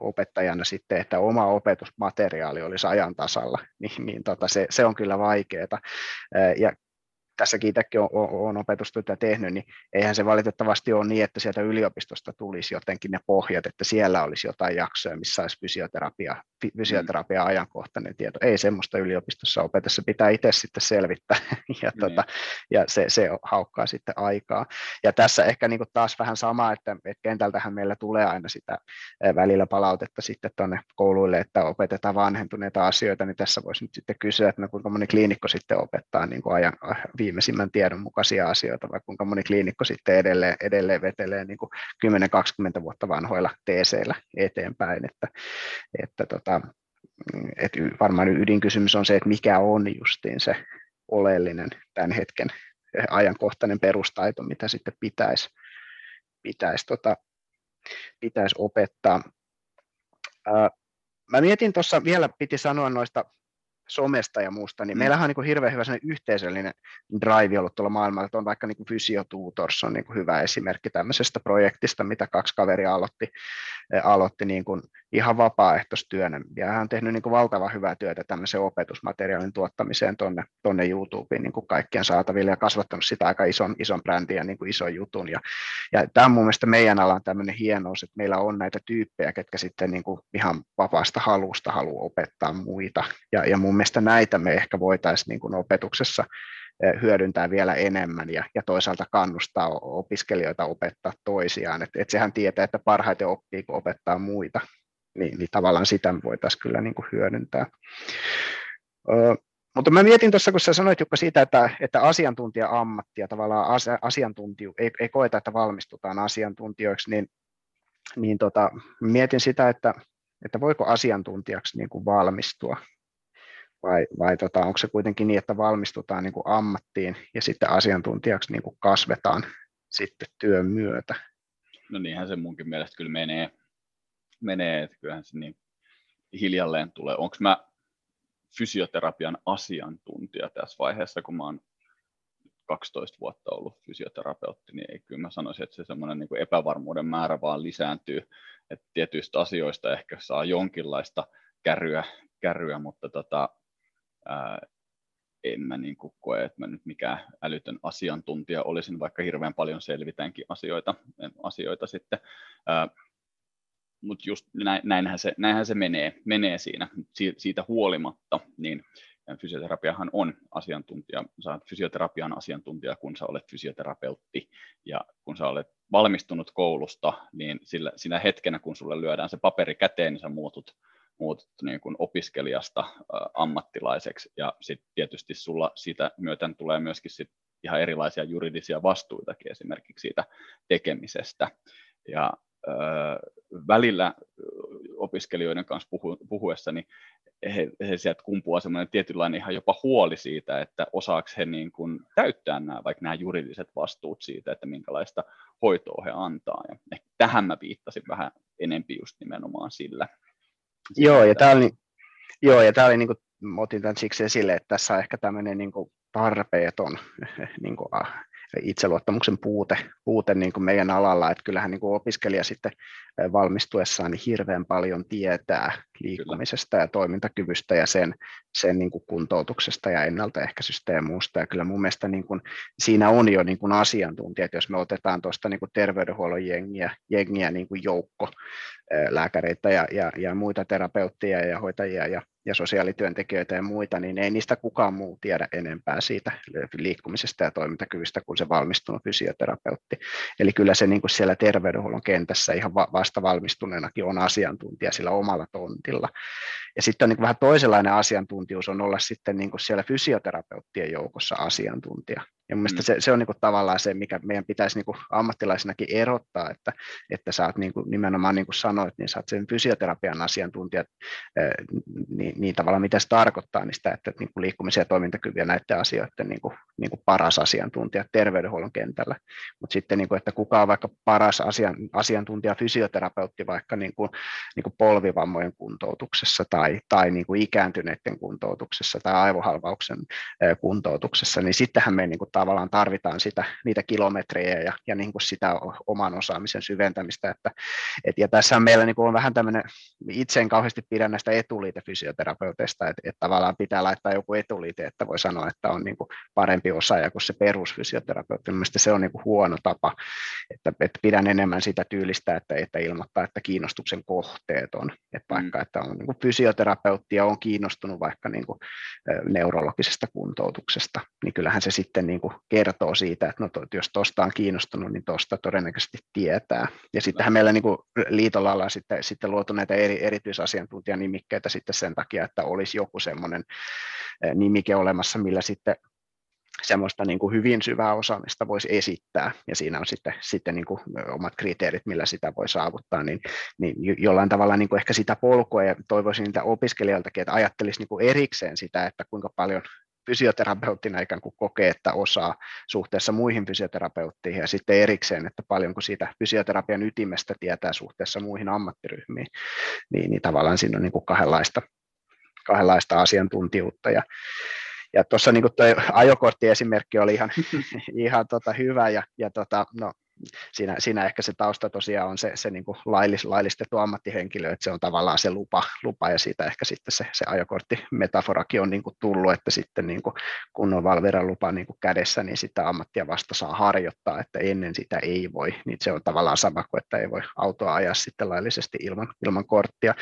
opettajana sitten, että oma opetusmateriaali olisi ajan tasalla, niin, niin tota, se, se on kyllä vaikeaa. Ja tässäkin itsekin on, on opetustyötä tehnyt, niin eihän se valitettavasti ole niin, että sieltä yliopistosta tulisi jotenkin ne pohjat, että siellä olisi jotain jaksoja, missä olisi fysioterapia, fysioterapia ajankohtainen tieto. Ei semmoista yliopistossa opetessa, pitää itse sitten selvittää, ja, mm. tota, ja se, se haukkaa sitten aikaa. Ja tässä ehkä niin kuin taas vähän sama, että, että kentältähän meillä tulee aina sitä välillä palautetta sitten tuonne kouluille, että opetetaan vanhentuneita asioita, niin tässä voisi nyt sitten kysyä, että no kuinka moni kliinikko sitten opettaa niin kuin ajan, viimeisimmän tiedon mukaisia asioita, vai kuinka moni kliinikko sitten edelleen, edelleen vetelee niin kuin 10-20 vuotta vanhoilla teeseillä eteenpäin, että, että tota, et varmaan ydinkysymys on se, että mikä on justiin se oleellinen tämän hetken ajankohtainen perustaito, mitä sitten pitäisi, pitäisi, tota, pitäisi opettaa. Mä mietin tuossa vielä, piti sanoa noista somesta ja muusta, niin mm. meillähän on niin hirveän hyvä yhteisöllinen drive ollut tuolla maailmalla, että on vaikka niin Fysiotutors on niin hyvä esimerkki tämmöisestä projektista, mitä kaksi kaveria aloitti, aloitti niin kuin ihan vapaaehtoistyönä, ja hän on tehnyt niin kuin valtavan hyvää työtä tämmöisen opetusmateriaalin tuottamiseen tuonne, tuonne YouTubeen niin kuin kaikkien saataville, ja kasvattanut sitä aika ison, ison brändin ja niin kuin ison jutun, ja, ja tämä on mun mielestä meidän alan tämmöinen hienous, että meillä on näitä tyyppejä, ketkä sitten niin kuin ihan vapaasta halusta haluaa opettaa muita, ja, ja mun mielestä näitä me ehkä voitaisiin niin kuin opetuksessa eh, hyödyntää vielä enemmän ja, ja toisaalta kannustaa opiskelijoita opettaa toisiaan. Et, et sehän tietää, että parhaiten oppii, kun opettaa muita, niin, niin tavallaan sitä voitaisiin kyllä niin kuin hyödyntää. Ö, mutta mä mietin tuossa, kun sä sanoit Jukka siitä, että, että asiantuntija-ammatti ja tavallaan asiantuntiju, ei, ei koeta, että valmistutaan asiantuntijoiksi, niin, niin tota, mietin sitä, että, että voiko asiantuntijaksi niin kuin valmistua vai, vai tota, onko se kuitenkin niin, että valmistutaan niin kuin ammattiin ja sitten asiantuntijaksi niin kuin kasvetaan sitten työn myötä? No niinhän se munkin mielestä kyllä menee, menee että kyllähän se niin hiljalleen tulee. Onko mä fysioterapian asiantuntija tässä vaiheessa, kun mä oon 12 vuotta ollut fysioterapeutti, niin ei kyllä mä sanoisin, että se semmoinen niin epävarmuuden määrä vaan lisääntyy, että tietyistä asioista ehkä saa jonkinlaista kärryä, kärryä mutta tota, ää, en mä niin kuin koe, että mä nyt mikään älytön asiantuntija olisin, vaikka hirveän paljon selvitänkin asioita, asioita sitten. Mutta just näinhän se, näinhän se menee, menee siinä. Siitä huolimatta, niin fysioterapiahan on asiantuntija, sä olet fysioterapian asiantuntija, kun sä olet fysioterapeutti, ja kun sä olet valmistunut koulusta, niin sillä, siinä hetkenä, kun sulle lyödään se paperi käteen, niin sä muutut muutut niin kuin opiskelijasta ammattilaiseksi ja sitten tietysti sulla siitä myöten tulee myöskin sit ihan erilaisia juridisia vastuitakin esimerkiksi siitä tekemisestä. Ja välillä opiskelijoiden kanssa puhu, puhuessa, niin he, he sieltä kumpuaa semmoinen tietynlainen ihan jopa huoli siitä, että osaako he niin kuin täyttää nämä, vaikka nämä juridiset vastuut siitä, että minkälaista hoitoa he antaa. Ja tähän mä viittasin vähän enempi just nimenomaan sillä. Joo, ja tämä oli, joo, ja tämä oli niin kuin, otin tämän siksi esille, että tässä on ehkä tämmöinen niin kuin tarpeeton niin kuin, itseluottamuksen puute, puute niin kuin meidän alalla, että kyllähän niin kuin opiskelija sitten valmistuessaan niin hirveän paljon tietää liikkumisesta kyllä. ja toimintakyvystä ja sen, sen niin kuin kuntoutuksesta ja ennaltaehkäisystä ja muusta. Ja kyllä mun mielestä niin kuin, siinä on jo niin kuin asiantuntijat, jos me otetaan tuosta niin kuin terveydenhuollon jengiä, jengiä niin kuin joukko lääkäreitä ja, ja, ja muita terapeutteja ja hoitajia ja ja sosiaalityöntekijöitä ja muita, niin ei niistä kukaan muu tiedä enempää siitä liikkumisesta ja toimintakyvystä kuin se valmistunut fysioterapeutti. Eli kyllä se niin kuin siellä terveydenhuollon kentässä ihan vasta valmistuneenakin on asiantuntija sillä omalla tontilla. Ja sitten on niin vähän toisenlainen asiantuntijuus on olla sitten niin kuin siellä fysioterapeuttien joukossa asiantuntija. Ja mielestäni mm. se, se on niin kuin tavallaan se, mikä meidän pitäisi niin kuin ammattilaisinakin erottaa, että, että sä oot niin kuin, nimenomaan niin kuin sanoit, niin sä oot sen fysioterapian asiantuntija, niin, niin tavallaan mitä se tarkoittaa, niin sitä, että niin kuin liikkumisen ja toimintakyvyä näiden asioiden niin kuin, niin kuin paras asiantuntija terveydenhuollon kentällä. Mutta sitten, niin kuin, että kuka on vaikka paras asian, asiantuntija fysioterapeutti vaikka niin kuin, niin kuin polvivammojen kuntoutuksessa tai, tai niin kuin ikääntyneiden kuntoutuksessa tai aivohalvauksen kuntoutuksessa, niin sittenhän me niin kuin tavallaan tarvitaan sitä, niitä kilometrejä ja, ja niin kuin sitä oman osaamisen syventämistä. Että, et, ja tässä on meillä niin kuin on vähän tämmöinen, itse en kauheasti pidä näistä etuliitefysioterapeuteista, että, että tavallaan pitää laittaa joku etuliite, että voi sanoa, että on niin kuin parempi osaaja kuin se perusfysioterapeutti. Mielestäni se on niin kuin huono tapa, että, että pidän enemmän sitä tyylistä, että, että ilmoittaa, että kiinnostuksen kohteet on, että vaikka mm. että on niin kuin fysioterapeutti ja on kiinnostunut vaikka niin kuin neurologisesta kuntoutuksesta, niin kyllähän se sitten niin kuin kertoo siitä, että no, jos tuosta on kiinnostunut, niin tuosta todennäköisesti tietää. Ja sittenhän meillä niin kuin liitolla ollaan sitten, sitten luotu näitä eri, erityisasiantuntijanimikkeitä sitten sen takia, että olisi joku semmoinen nimike olemassa, millä sitten semmoista niin kuin hyvin syvää osaamista voisi esittää, ja siinä on sitten, sitten niin kuin omat kriteerit, millä sitä voi saavuttaa, niin, niin jollain tavalla niin kuin ehkä sitä polkua, ja toivoisin niitä opiskelijoiltakin, että ajattelisi niin kuin erikseen sitä, että kuinka paljon fysioterapeuttina ikään kuin kokee, että osaa suhteessa muihin fysioterapeutteihin, ja sitten erikseen, että paljonko siitä fysioterapian ytimestä tietää suhteessa muihin ammattiryhmiin, niin, niin tavallaan siinä on niin kuin kahdenlaista, kahdenlaista asiantuntijuutta, ja ja tuossa niin tuo ajokorttiesimerkki oli ihan, ihan tota hyvä ja, ja tota, no, siinä, siinä ehkä se tausta tosiaan on se, se niin kuin laillis, laillistettu ammattihenkilö, että se on tavallaan se lupa, lupa ja siitä ehkä sitten se, se ajokorttimetaforakin on niin kuin tullut, että sitten niin kuin, kun on Valveran lupa niin kuin kädessä, niin sitä ammattia vasta saa harjoittaa, että ennen sitä ei voi, niin se on tavallaan sama kuin, että ei voi autoa ajaa sitten laillisesti ilman, ilman korttia.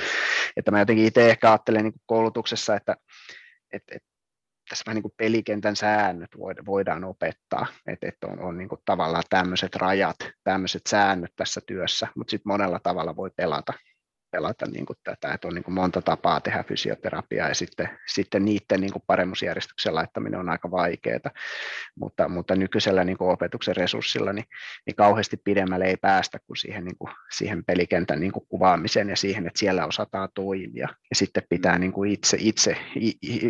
Että mä jotenkin itse ehkä ajattelen niin kuin koulutuksessa, että, että, että tässä vähän niin kuin pelikentän säännöt voidaan opettaa, että, on, on niin kuin tavallaan tämmöiset rajat, tämmöiset säännöt tässä työssä, mutta sitten monella tavalla voi pelata pelata niin kuin tätä, että on niin kuin monta tapaa tehdä fysioterapiaa ja sitten, sitten niiden niin kuin paremmuusjärjestyksen laittaminen on aika vaikeaa, mutta, mutta nykyisellä niin kuin opetuksen resurssilla niin, niin kauheasti pidemmälle ei päästä kuin siihen, niin kuin, siihen pelikentän niin kuin kuvaamiseen ja siihen, että siellä osataan toimia. Ja sitten pitää niin kuin itse, itse,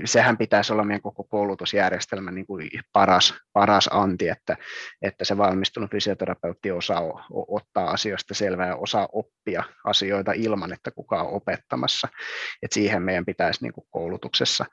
sehän pitäisi olla meidän koko koulutusjärjestelmän niin kuin paras, paras anti, että, että se valmistunut fysioterapeutti osaa ottaa asioista selvää ja osaa oppia asioita ilman, että kuka on opettamassa. Et siihen meidän pitäisi niin kuin koulutuksessa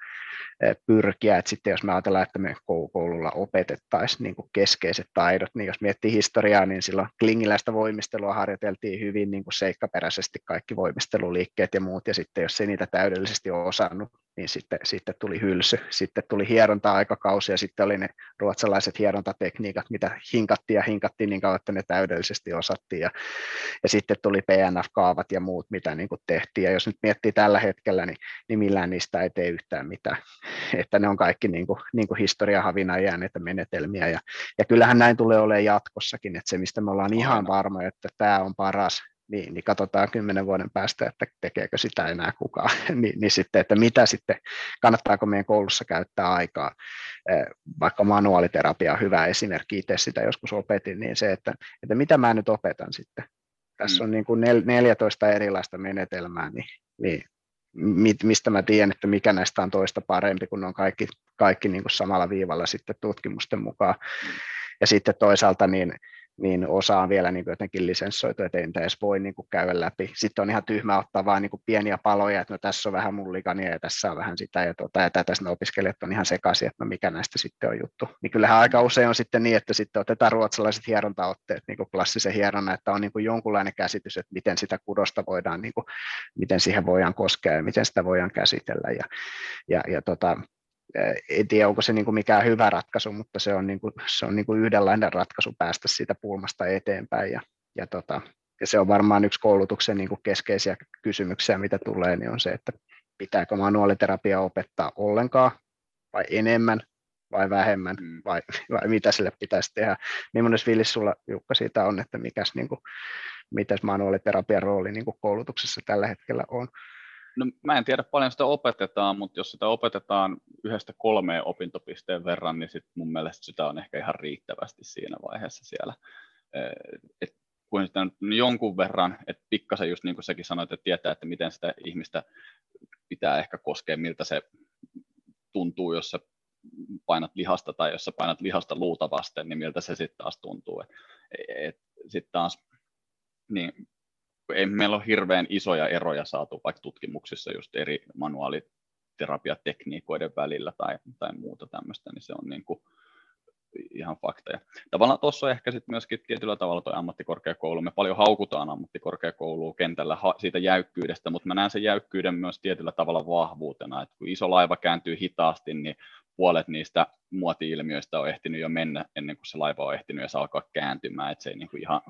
pyrkiä, että sitten jos me ajatellaan, että me koululla opetettaisiin niin kuin keskeiset taidot, niin jos miettii historiaa, niin silloin klingiläistä voimistelua harjoiteltiin hyvin niin kuin seikkaperäisesti kaikki voimisteluliikkeet ja muut, ja sitten jos ei niitä täydellisesti osannut, niin sitten, sitten tuli hylsy. Sitten tuli hieronta-aikakausi ja sitten oli ne ruotsalaiset hierontatekniikat, mitä hinkattiin ja hinkattiin niin kauan, että ne täydellisesti osattiin. Ja, ja sitten tuli PNF-kaavat ja muut, mitä niin kuin tehtiin. Ja jos nyt miettii tällä hetkellä, niin, niin millään niistä ei tee yhtään mitään. Että ne on kaikki niin kuin, niin kuin historiahavina jääneitä menetelmiä. Ja, ja kyllähän näin tulee olemaan jatkossakin, että se mistä me ollaan ihan varmoja, että tämä on paras, niin, niin katsotaan kymmenen vuoden päästä, että tekeekö sitä enää kukaan, Ni, niin sitten, että mitä sitten, kannattaako meidän koulussa käyttää aikaa, eh, vaikka manuaaliterapia on hyvä esimerkki, itse sitä joskus opetin, niin se, että, että mitä mä nyt opetan sitten, tässä mm. on niin kuin 14 erilaista menetelmää, niin, niin mistä mä tiedän, että mikä näistä on toista parempi, kun ne on kaikki, kaikki niin kuin samalla viivalla sitten tutkimusten mukaan. Mm. Ja sitten toisaalta niin niin osa on vielä niin kuin jotenkin lisenssoitu, että ei edes voi niin kuin käydä läpi. Sitten on ihan tyhmä ottaa vain niin pieniä paloja, että no tässä on vähän mullikania ja tässä on vähän sitä ja, tuota, ja tätä ne opiskelijat on ihan sekaisin, että no mikä näistä sitten on juttu. Niin kyllähän aika usein on sitten niin, että sitten otetaan ruotsalaiset hierontaotteet niin kuin klassisen hierona, että on niin kuin jonkunlainen käsitys, että miten sitä kudosta voidaan, niin kuin, miten siihen voidaan koskea ja miten sitä voidaan käsitellä. Ja, ja, ja tota, en tiedä, onko se niin kuin mikään hyvä ratkaisu, mutta se on, niin kuin, se on niin kuin yhdenlainen ratkaisu päästä siitä pulmasta eteenpäin. Ja, ja, tota, ja se on varmaan yksi koulutuksen niin kuin keskeisiä kysymyksiä, mitä tulee, niin on se, että pitääkö manuaaliterapia opettaa ollenkaan vai enemmän vai vähemmän mm. vai, vai mitä sille pitäisi tehdä. Millainen fiilis sulla Jukka siitä on, että mikäs, niin kuin, mitäs manuaaliterapian rooli niin kuin koulutuksessa tällä hetkellä on? No, mä en tiedä paljon sitä opetetaan, mutta jos sitä opetetaan yhdestä kolmeen opintopisteen verran, niin sit mun mielestä sitä on ehkä ihan riittävästi siinä vaiheessa siellä. Et kun sitä nyt jonkun verran, että pikkasen just niin kuin säkin sanoit, että tietää, että miten sitä ihmistä pitää ehkä koskea, miltä se tuntuu, jos sä painat lihasta tai jos sä painat lihasta luuta vasten, niin miltä se sitten taas tuntuu. Sitten taas niin ei meillä ole hirveän isoja eroja saatu vaikka tutkimuksissa just eri manuaaliterapiatekniikoiden välillä tai, tai muuta tämmöistä, niin se on niin kuin ihan fakta. Ja tavallaan tuossa ehkä sitten myöskin tietyllä tavalla tuo ammattikorkeakoulu. Me paljon haukutaan ammattikorkeakoulua kentällä siitä jäykkyydestä, mutta mä näen sen jäykkyyden myös tietyllä tavalla vahvuutena, että kun iso laiva kääntyy hitaasti, niin puolet niistä muoti-ilmiöistä on ehtinyt jo mennä ennen kuin se laiva on ehtinyt ja se alkaa kääntymään, että se ei niin kuin ihan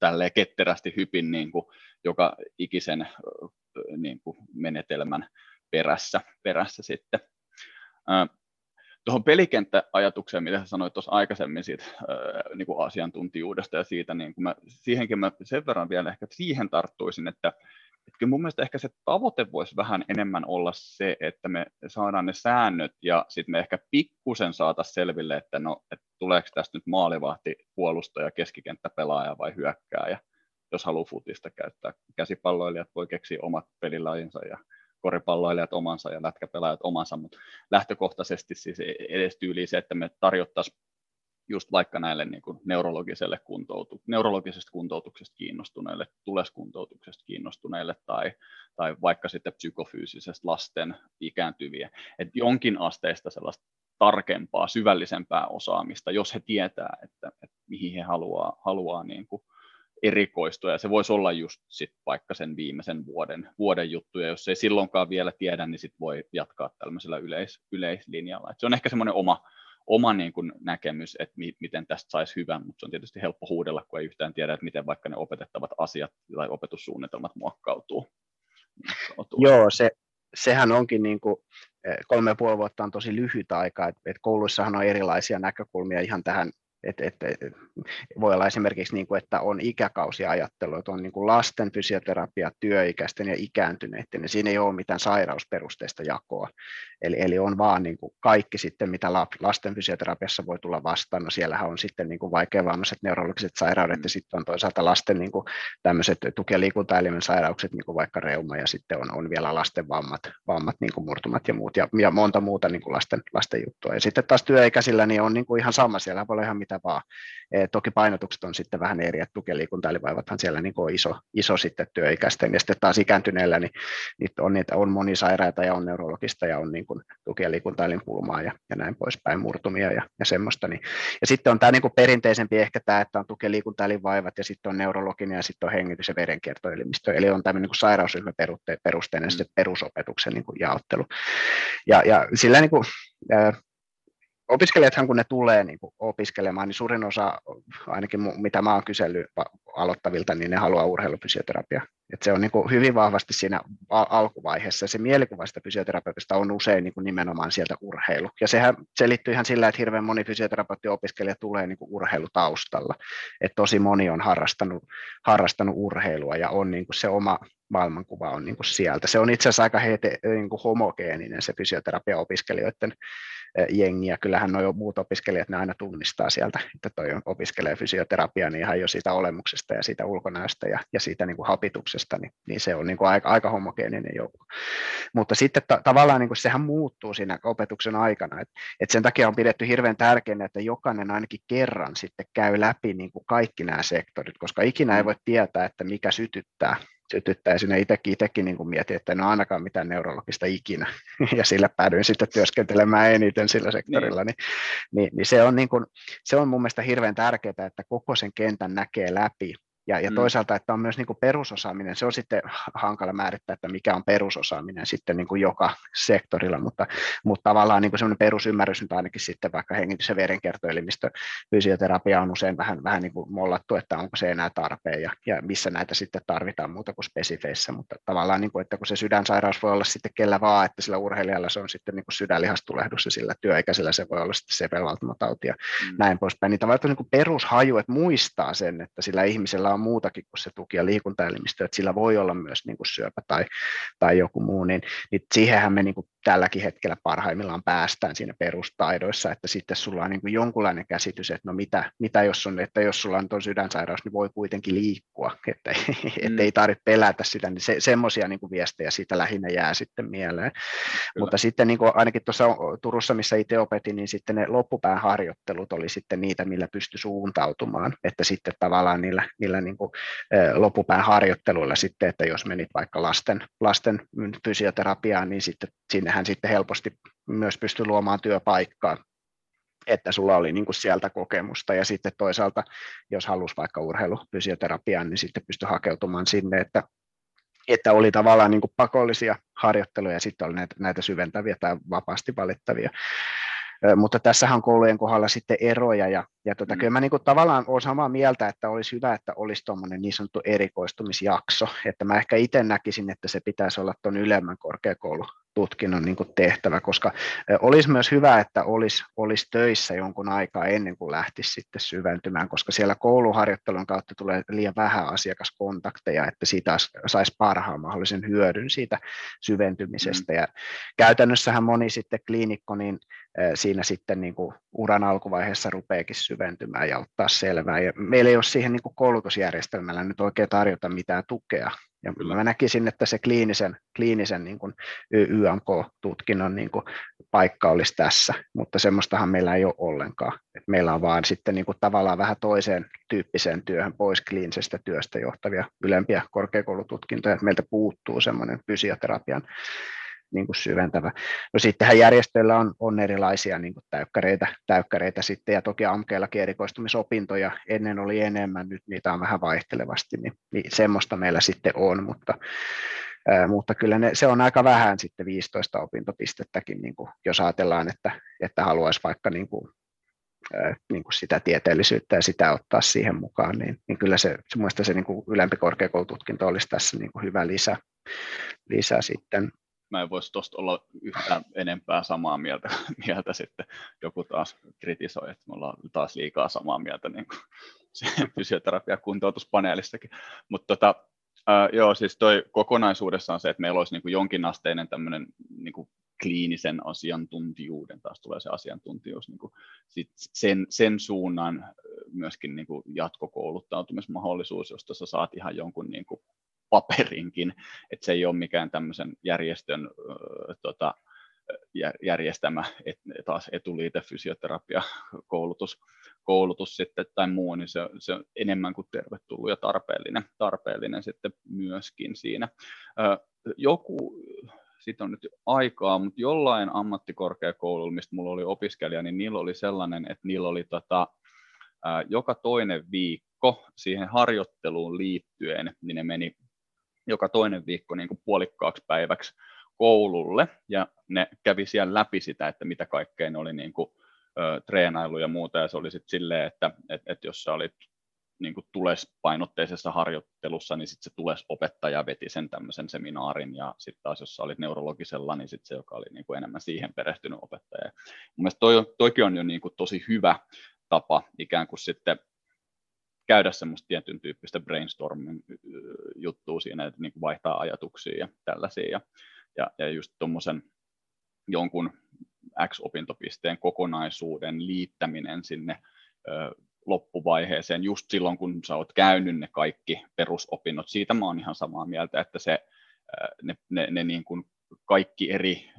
tälleen ketterästi hypin niin kuin joka ikisen niin kuin menetelmän perässä, perässä sitten. Tuohon pelikenttäajatukseen, mitä sanoit tuossa aikaisemmin siitä niin kuin asiantuntijuudesta ja siitä, niin kuin mä, siihenkin mä sen verran vielä ehkä siihen tarttuisin, että että kyllä mun mielestä ehkä se tavoite voisi vähän enemmän olla se, että me saadaan ne säännöt ja sitten me ehkä pikkusen saata selville, että no, että tuleeko tästä nyt maalivahti, puolustaja, keskikenttäpelaaja vai hyökkääjä, jos haluaa futista käyttää. Käsipalloilijat voi keksiä omat pelilajinsa ja koripalloilijat omansa ja lätkäpelaajat omansa, mutta lähtökohtaisesti siis edes tyyli se, että me tarjottaisiin just vaikka näille niin kuin neurologiselle kuntoutu, neurologisesta kuntoutuksesta kiinnostuneille, tuleskuntoutuksesta kiinnostuneille tai, tai vaikka sitten psykofyysisestä lasten ikääntyviä, että jonkin asteista sellaista tarkempaa, syvällisempää osaamista, jos he tietää, että, että mihin he haluaa, haluaa niin kuin erikoistua, ja se voisi olla just sit vaikka sen viimeisen vuoden, vuoden juttu, ja jos ei silloinkaan vielä tiedä, niin sit voi jatkaa tällaisella yleis, yleislinjalla. Et se on ehkä semmoinen oma, oma niin kuin näkemys, että mi, miten tästä saisi hyvän, mutta se on tietysti helppo huudella, kun ei yhtään tiedä, että miten vaikka ne opetettavat asiat tai opetussuunnitelmat muokkautuu. Joo, se, sehän onkin niin kuin, eh, kolme ja puoli vuotta on tosi lyhyt aika, että, että kouluissahan on erilaisia näkökulmia ihan tähän et, et, et, voi olla esimerkiksi, niin kuin, että on ikäkausiajattelu, että on niin kuin lasten fysioterapia, työikäisten ja ikääntyneiden, ja siinä ei ole mitään sairausperusteista jakoa. Eli, eli on vaan niin kuin kaikki sitten, mitä lasten fysioterapiassa voi tulla vastaan. No siellähän on sitten niin kuin vaikeavammaiset neurologiset sairaudet, ja sitten on toisaalta lasten niin kuin tämmöiset tuki- ja liikuntaelimen sairaukset, niin kuin vaikka reuma, ja sitten on, on vielä lasten vammat, vammat niin kuin murtumat ja muut, ja, ja monta muuta niin kuin lasten, lasten juttua. Ja sitten taas työikäisillä niin on niin kuin ihan sama, siellä voi olla ihan mitä vaan. E, toki painotukset on sitten vähän eri, että tuki- ja liikuntaalivaivathan siellä niin on iso, iso sitten työikäisten, ja sitten taas ikääntyneillä, niin, niin on, niitä on monisairaita ja on neurologista ja on niin kuin tuki- ja ja, ja näin poispäin, murtumia ja, ja semmoista. Niin. Ja sitten on tämä niin kuin perinteisempi ehkä tämä, että on tuki- ja liikuntailinvaivat ja sitten on neurologinen ja sitten on hengitys- ja verenkiertoelimistö, eli on tämmöinen niin sairausryhmäperusteinen mm. perusopetuksen niin kuin jaottelu. Ja, ja sillä niin kuin, opiskelijathan kun ne tulee niin opiskelemaan, niin suurin osa, ainakin mitä mä oon kysellyt aloittavilta, niin ne haluaa urheilufysioterapia. Et se on niin hyvin vahvasti siinä alkuvaiheessa. Se mielikuva sitä fysioterapeutista on usein niin nimenomaan sieltä urheilu. Ja sehän selittyy ihan sillä, että hirveän moni fysioterapeutti-opiskelija tulee niin urheilutaustalla. Et tosi moni on harrastanut, harrastanut urheilua ja on niin se oma maailmankuva on niin sieltä. Se on itse asiassa aika hete, niin homogeeninen se fysioterapia-opiskelijoiden jengi, ja kyllähän nuo muut opiskelijat ne aina tunnistaa sieltä, että toi opiskelee fysioterapiaa niin ihan jo siitä olemuksesta ja siitä ulkonäöstä ja, ja siitä niin kuin hapituksesta, niin, niin se on niin kuin aika, aika homogeeninen joukko. Mutta sitten ta- tavallaan niin kuin sehän muuttuu siinä opetuksen aikana, että et sen takia on pidetty hirveän tärkeänä, että jokainen ainakin kerran sitten käy läpi niin kuin kaikki nämä sektorit, koska ikinä ei voi tietää, että mikä sytyttää sytyttää sinne itsekin, itsekin niin kuin mietin, että en ole ainakaan mitään neurologista ikinä, ja sillä päädyin sitten työskentelemään eniten sillä sektorilla, niin, niin, niin, niin se, on niin kuin, se on mun mielestä hirveän tärkeää, että koko sen kentän näkee läpi, ja, ja mm. toisaalta, että on myös niin kuin perusosaaminen, se on sitten hankala määrittää, että mikä on perusosaaminen sitten niin kuin joka sektorilla, mutta, mutta tavallaan niin kuin semmoinen perusymmärrys nyt ainakin sitten vaikka hengitys- ja verenkiertoelimistö fysioterapia on usein vähän, vähän niin kuin mollattu, että onko se enää tarpeen ja, ja missä näitä sitten tarvitaan muuta kuin spesifeissä, mutta tavallaan niin kuin, että kun se sydänsairaus voi olla sitten kellä vaan, että sillä urheilijalla se on sitten niin kuin sydänlihastulehdus ja sillä työikäisellä se voi olla sitten sepelvaltimotauti ja mm. näin poispäin, niin tavallaan niin kuin perushaju, että muistaa sen, että sillä ihmisellä on muutakin kuin se tuki- ja liikuntaelimistö, että sillä voi olla myös niin kuin syöpä tai, tai joku muu, niin, niin siihenhän me niin kuin tälläkin hetkellä parhaimmillaan päästään siinä perustaidoissa, että sitten sulla on niin kuin jonkunlainen käsitys, että no mitä, mitä jos on, että jos sulla on tuon sydänsairaus, niin voi kuitenkin liikkua, että, mm. ei tarvitse pelätä sitä, niin se, semmoisia niin viestejä siitä lähinnä jää sitten mieleen. Kyllä. Mutta sitten niin kuin ainakin tuossa Turussa, missä itse opetin, niin sitten ne loppupään harjoittelut oli sitten niitä, millä pystyi suuntautumaan, että sitten tavallaan niillä, niillä niin kuin, loppupään harjoitteluilla sitten, että jos menit vaikka lasten, lasten fysioterapiaan, niin sitten sinne hän sitten helposti myös pystyi luomaan työpaikkaa, että sulla oli niin kuin sieltä kokemusta. Ja sitten toisaalta, jos halusi vaikka urheilufysioterapiaan, niin sitten pystyi hakeutumaan sinne, että, että oli tavallaan niin kuin pakollisia harjoitteluja ja sitten oli näitä, näitä syventäviä tai vapaasti valittavia mutta tässä on koulujen kohdalla sitten eroja, ja, ja tota, mm. kyllä mä niin kuin tavallaan olen samaa mieltä, että olisi hyvä, että olisi tuommoinen niin sanottu erikoistumisjakso, että mä ehkä itse näkisin, että se pitäisi olla tuon ylemmän korkeakoulun tutkinnon niin kuin tehtävä, koska olisi myös hyvä, että olisi, olisi töissä jonkun aikaa ennen kuin lähtisi sitten syventymään, koska siellä kouluharjoittelun kautta tulee liian vähän asiakaskontakteja, että siitä saisi parhaan mahdollisen hyödyn siitä syventymisestä. Mm. Ja käytännössähän moni sitten kliinikko, niin siinä sitten niin kuin uran alkuvaiheessa rupeekin syventymään ja ottaa selvää. Ja meillä ei ole siihen niin kuin koulutusjärjestelmällä nyt oikein tarjota mitään tukea. Ja mä näkisin, että se kliinisen, kliinisen niin kuin YMK-tutkinnon niin kuin paikka olisi tässä, mutta semmoistahan meillä ei ole ollenkaan. Et meillä on vaan sitten niin kuin tavallaan vähän toiseen tyyppiseen työhön pois kliinisestä työstä johtavia ylempiä korkeakoulututkintoja. Meiltä puuttuu semmoinen fysioterapian niin kuin syventävä. No sittenhän järjestöillä on, on erilaisia niin kuin täykkäreitä, täykkäreitä sitten, ja toki AMKeillakin erikoistumisopintoja ennen oli enemmän, nyt niitä on vähän vaihtelevasti, niin, niin semmoista meillä sitten on, mutta, mutta kyllä ne, se on aika vähän sitten 15 opintopistettäkin, niin kuin, jos ajatellaan, että, että haluaisi vaikka niin kuin, niin kuin sitä tieteellisyyttä ja sitä ottaa siihen mukaan, niin, niin kyllä se, se, se niin kuin ylempi korkeakoulututkinto olisi tässä niin kuin hyvä lisä, lisä sitten mä en voisi tuosta olla yhtään enempää samaa mieltä, mieltä sitten. Joku taas kritisoi, että me ollaan taas liikaa samaa mieltä niin kuin fysioterapia kuntoutuspaneelissakin. Mutta tota, äh, joo, siis toi kokonaisuudessaan se, että meillä olisi niin kuin jonkinasteinen tämmöinen niin kuin kliinisen asiantuntijuuden, taas tulee se asiantuntijuus, niin kuin sit sen, sen suunnan myöskin niin kuin jatkokouluttautumismahdollisuus, josta sä saat ihan jonkun niin kuin paperinkin, että se ei ole mikään tämmöisen järjestön tota, järjestämä et, taas etuliite fysioterapia koulutus, koulutus sitten tai muu, niin se, se on enemmän kuin tervetullut ja tarpeellinen, tarpeellinen sitten myöskin siinä. Joku, siitä on nyt aikaa, mutta jollain ammattikorkeakoululla, mistä mulla oli opiskelija, niin niillä oli sellainen, että niillä oli tota, joka toinen viikko siihen harjoitteluun liittyen, niin ne meni joka toinen viikko niin kuin puolikkaaksi päiväksi koululle. Ja ne kävi siellä läpi sitä, että mitä kaikkea ne oli niin kuin, ö, treenailu ja muuta. Ja se oli sitten silleen, että et, et jos sä olit niin kuin tulespainotteisessa harjoittelussa, niin sitten se tules opettaja veti sen tämmöisen seminaarin, ja sitten taas jos sä olit neurologisella, niin sitten se, joka oli niin kuin enemmän siihen perehtynyt opettaja. Mun mielestä toi, toikin on jo niin kuin tosi hyvä tapa ikään kuin sitten käydä semmoista tietyn tyyppistä brainstorming juttua siinä, että niin vaihtaa ajatuksia ja tällaisia. Ja, ja, ja just tuommoisen jonkun X-opintopisteen kokonaisuuden liittäminen sinne ö, loppuvaiheeseen just silloin, kun sä oot käynyt ne kaikki perusopinnot. Siitä mä oon ihan samaa mieltä, että se, ne, ne, ne niin kuin kaikki eri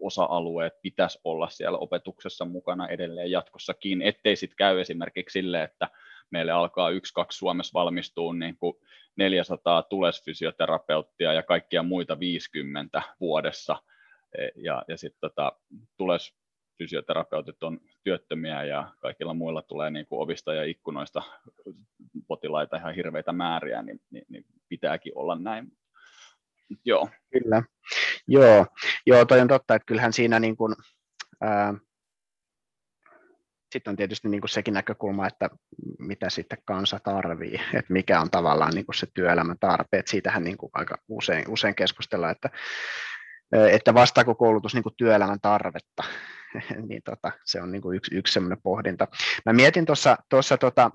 osa-alueet pitäisi olla siellä opetuksessa mukana edelleen jatkossakin, ettei sitten käy esimerkiksi sille, että meille alkaa yksi, kaksi Suomessa valmistuu niin kuin 400 tulesfysioterapeuttia ja kaikkia muita 50 vuodessa. E, ja, ja sitten tota, tulesfysioterapeutit on työttömiä ja kaikilla muilla tulee niin kuin ovista ja ikkunoista potilaita ihan hirveitä määriä, niin, niin, niin pitääkin olla näin. Joo. Kyllä. Joo, Joo toi on totta, että kyllähän siinä niin kuin, ää, sitten on tietysti niin kuin sekin näkökulma, että mitä sitten kansa tarvii, että mikä on tavallaan niin kuin se työelämän tarpeet. Siitähän niin kuin aika usein, usein keskustellaan, että, että vastaako koulutus niin kuin työelämän tarvetta, niin tota, se on niin kuin yksi, yksi sellainen pohdinta. Mä mietin tuossa tota,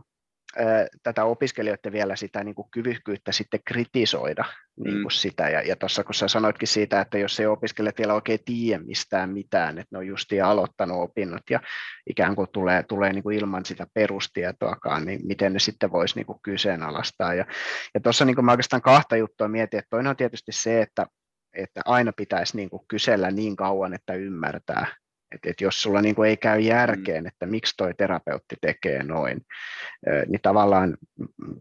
tätä opiskelijoiden vielä sitä niin kuin kyvykkyyttä sitten kritisoida niin kuin mm. sitä. Ja, ja tuossa kun sä sanoitkin siitä, että jos ei opiskelijat vielä oikein tiedä mistään mitään, että ne on justiin aloittanut opinnot ja ikään kuin tulee, tulee niin kuin ilman sitä perustietoakaan, niin miten ne sitten voisi niin kuin kyseenalaistaa. Ja, ja tuossa niin kuin mä oikeastaan kahta juttua mietin, että toinen on tietysti se, että että aina pitäisi niin kuin kysellä niin kauan, että ymmärtää, että et jos sulla niin kuin ei käy järkeen, mm. että miksi toi terapeutti tekee noin, niin tavallaan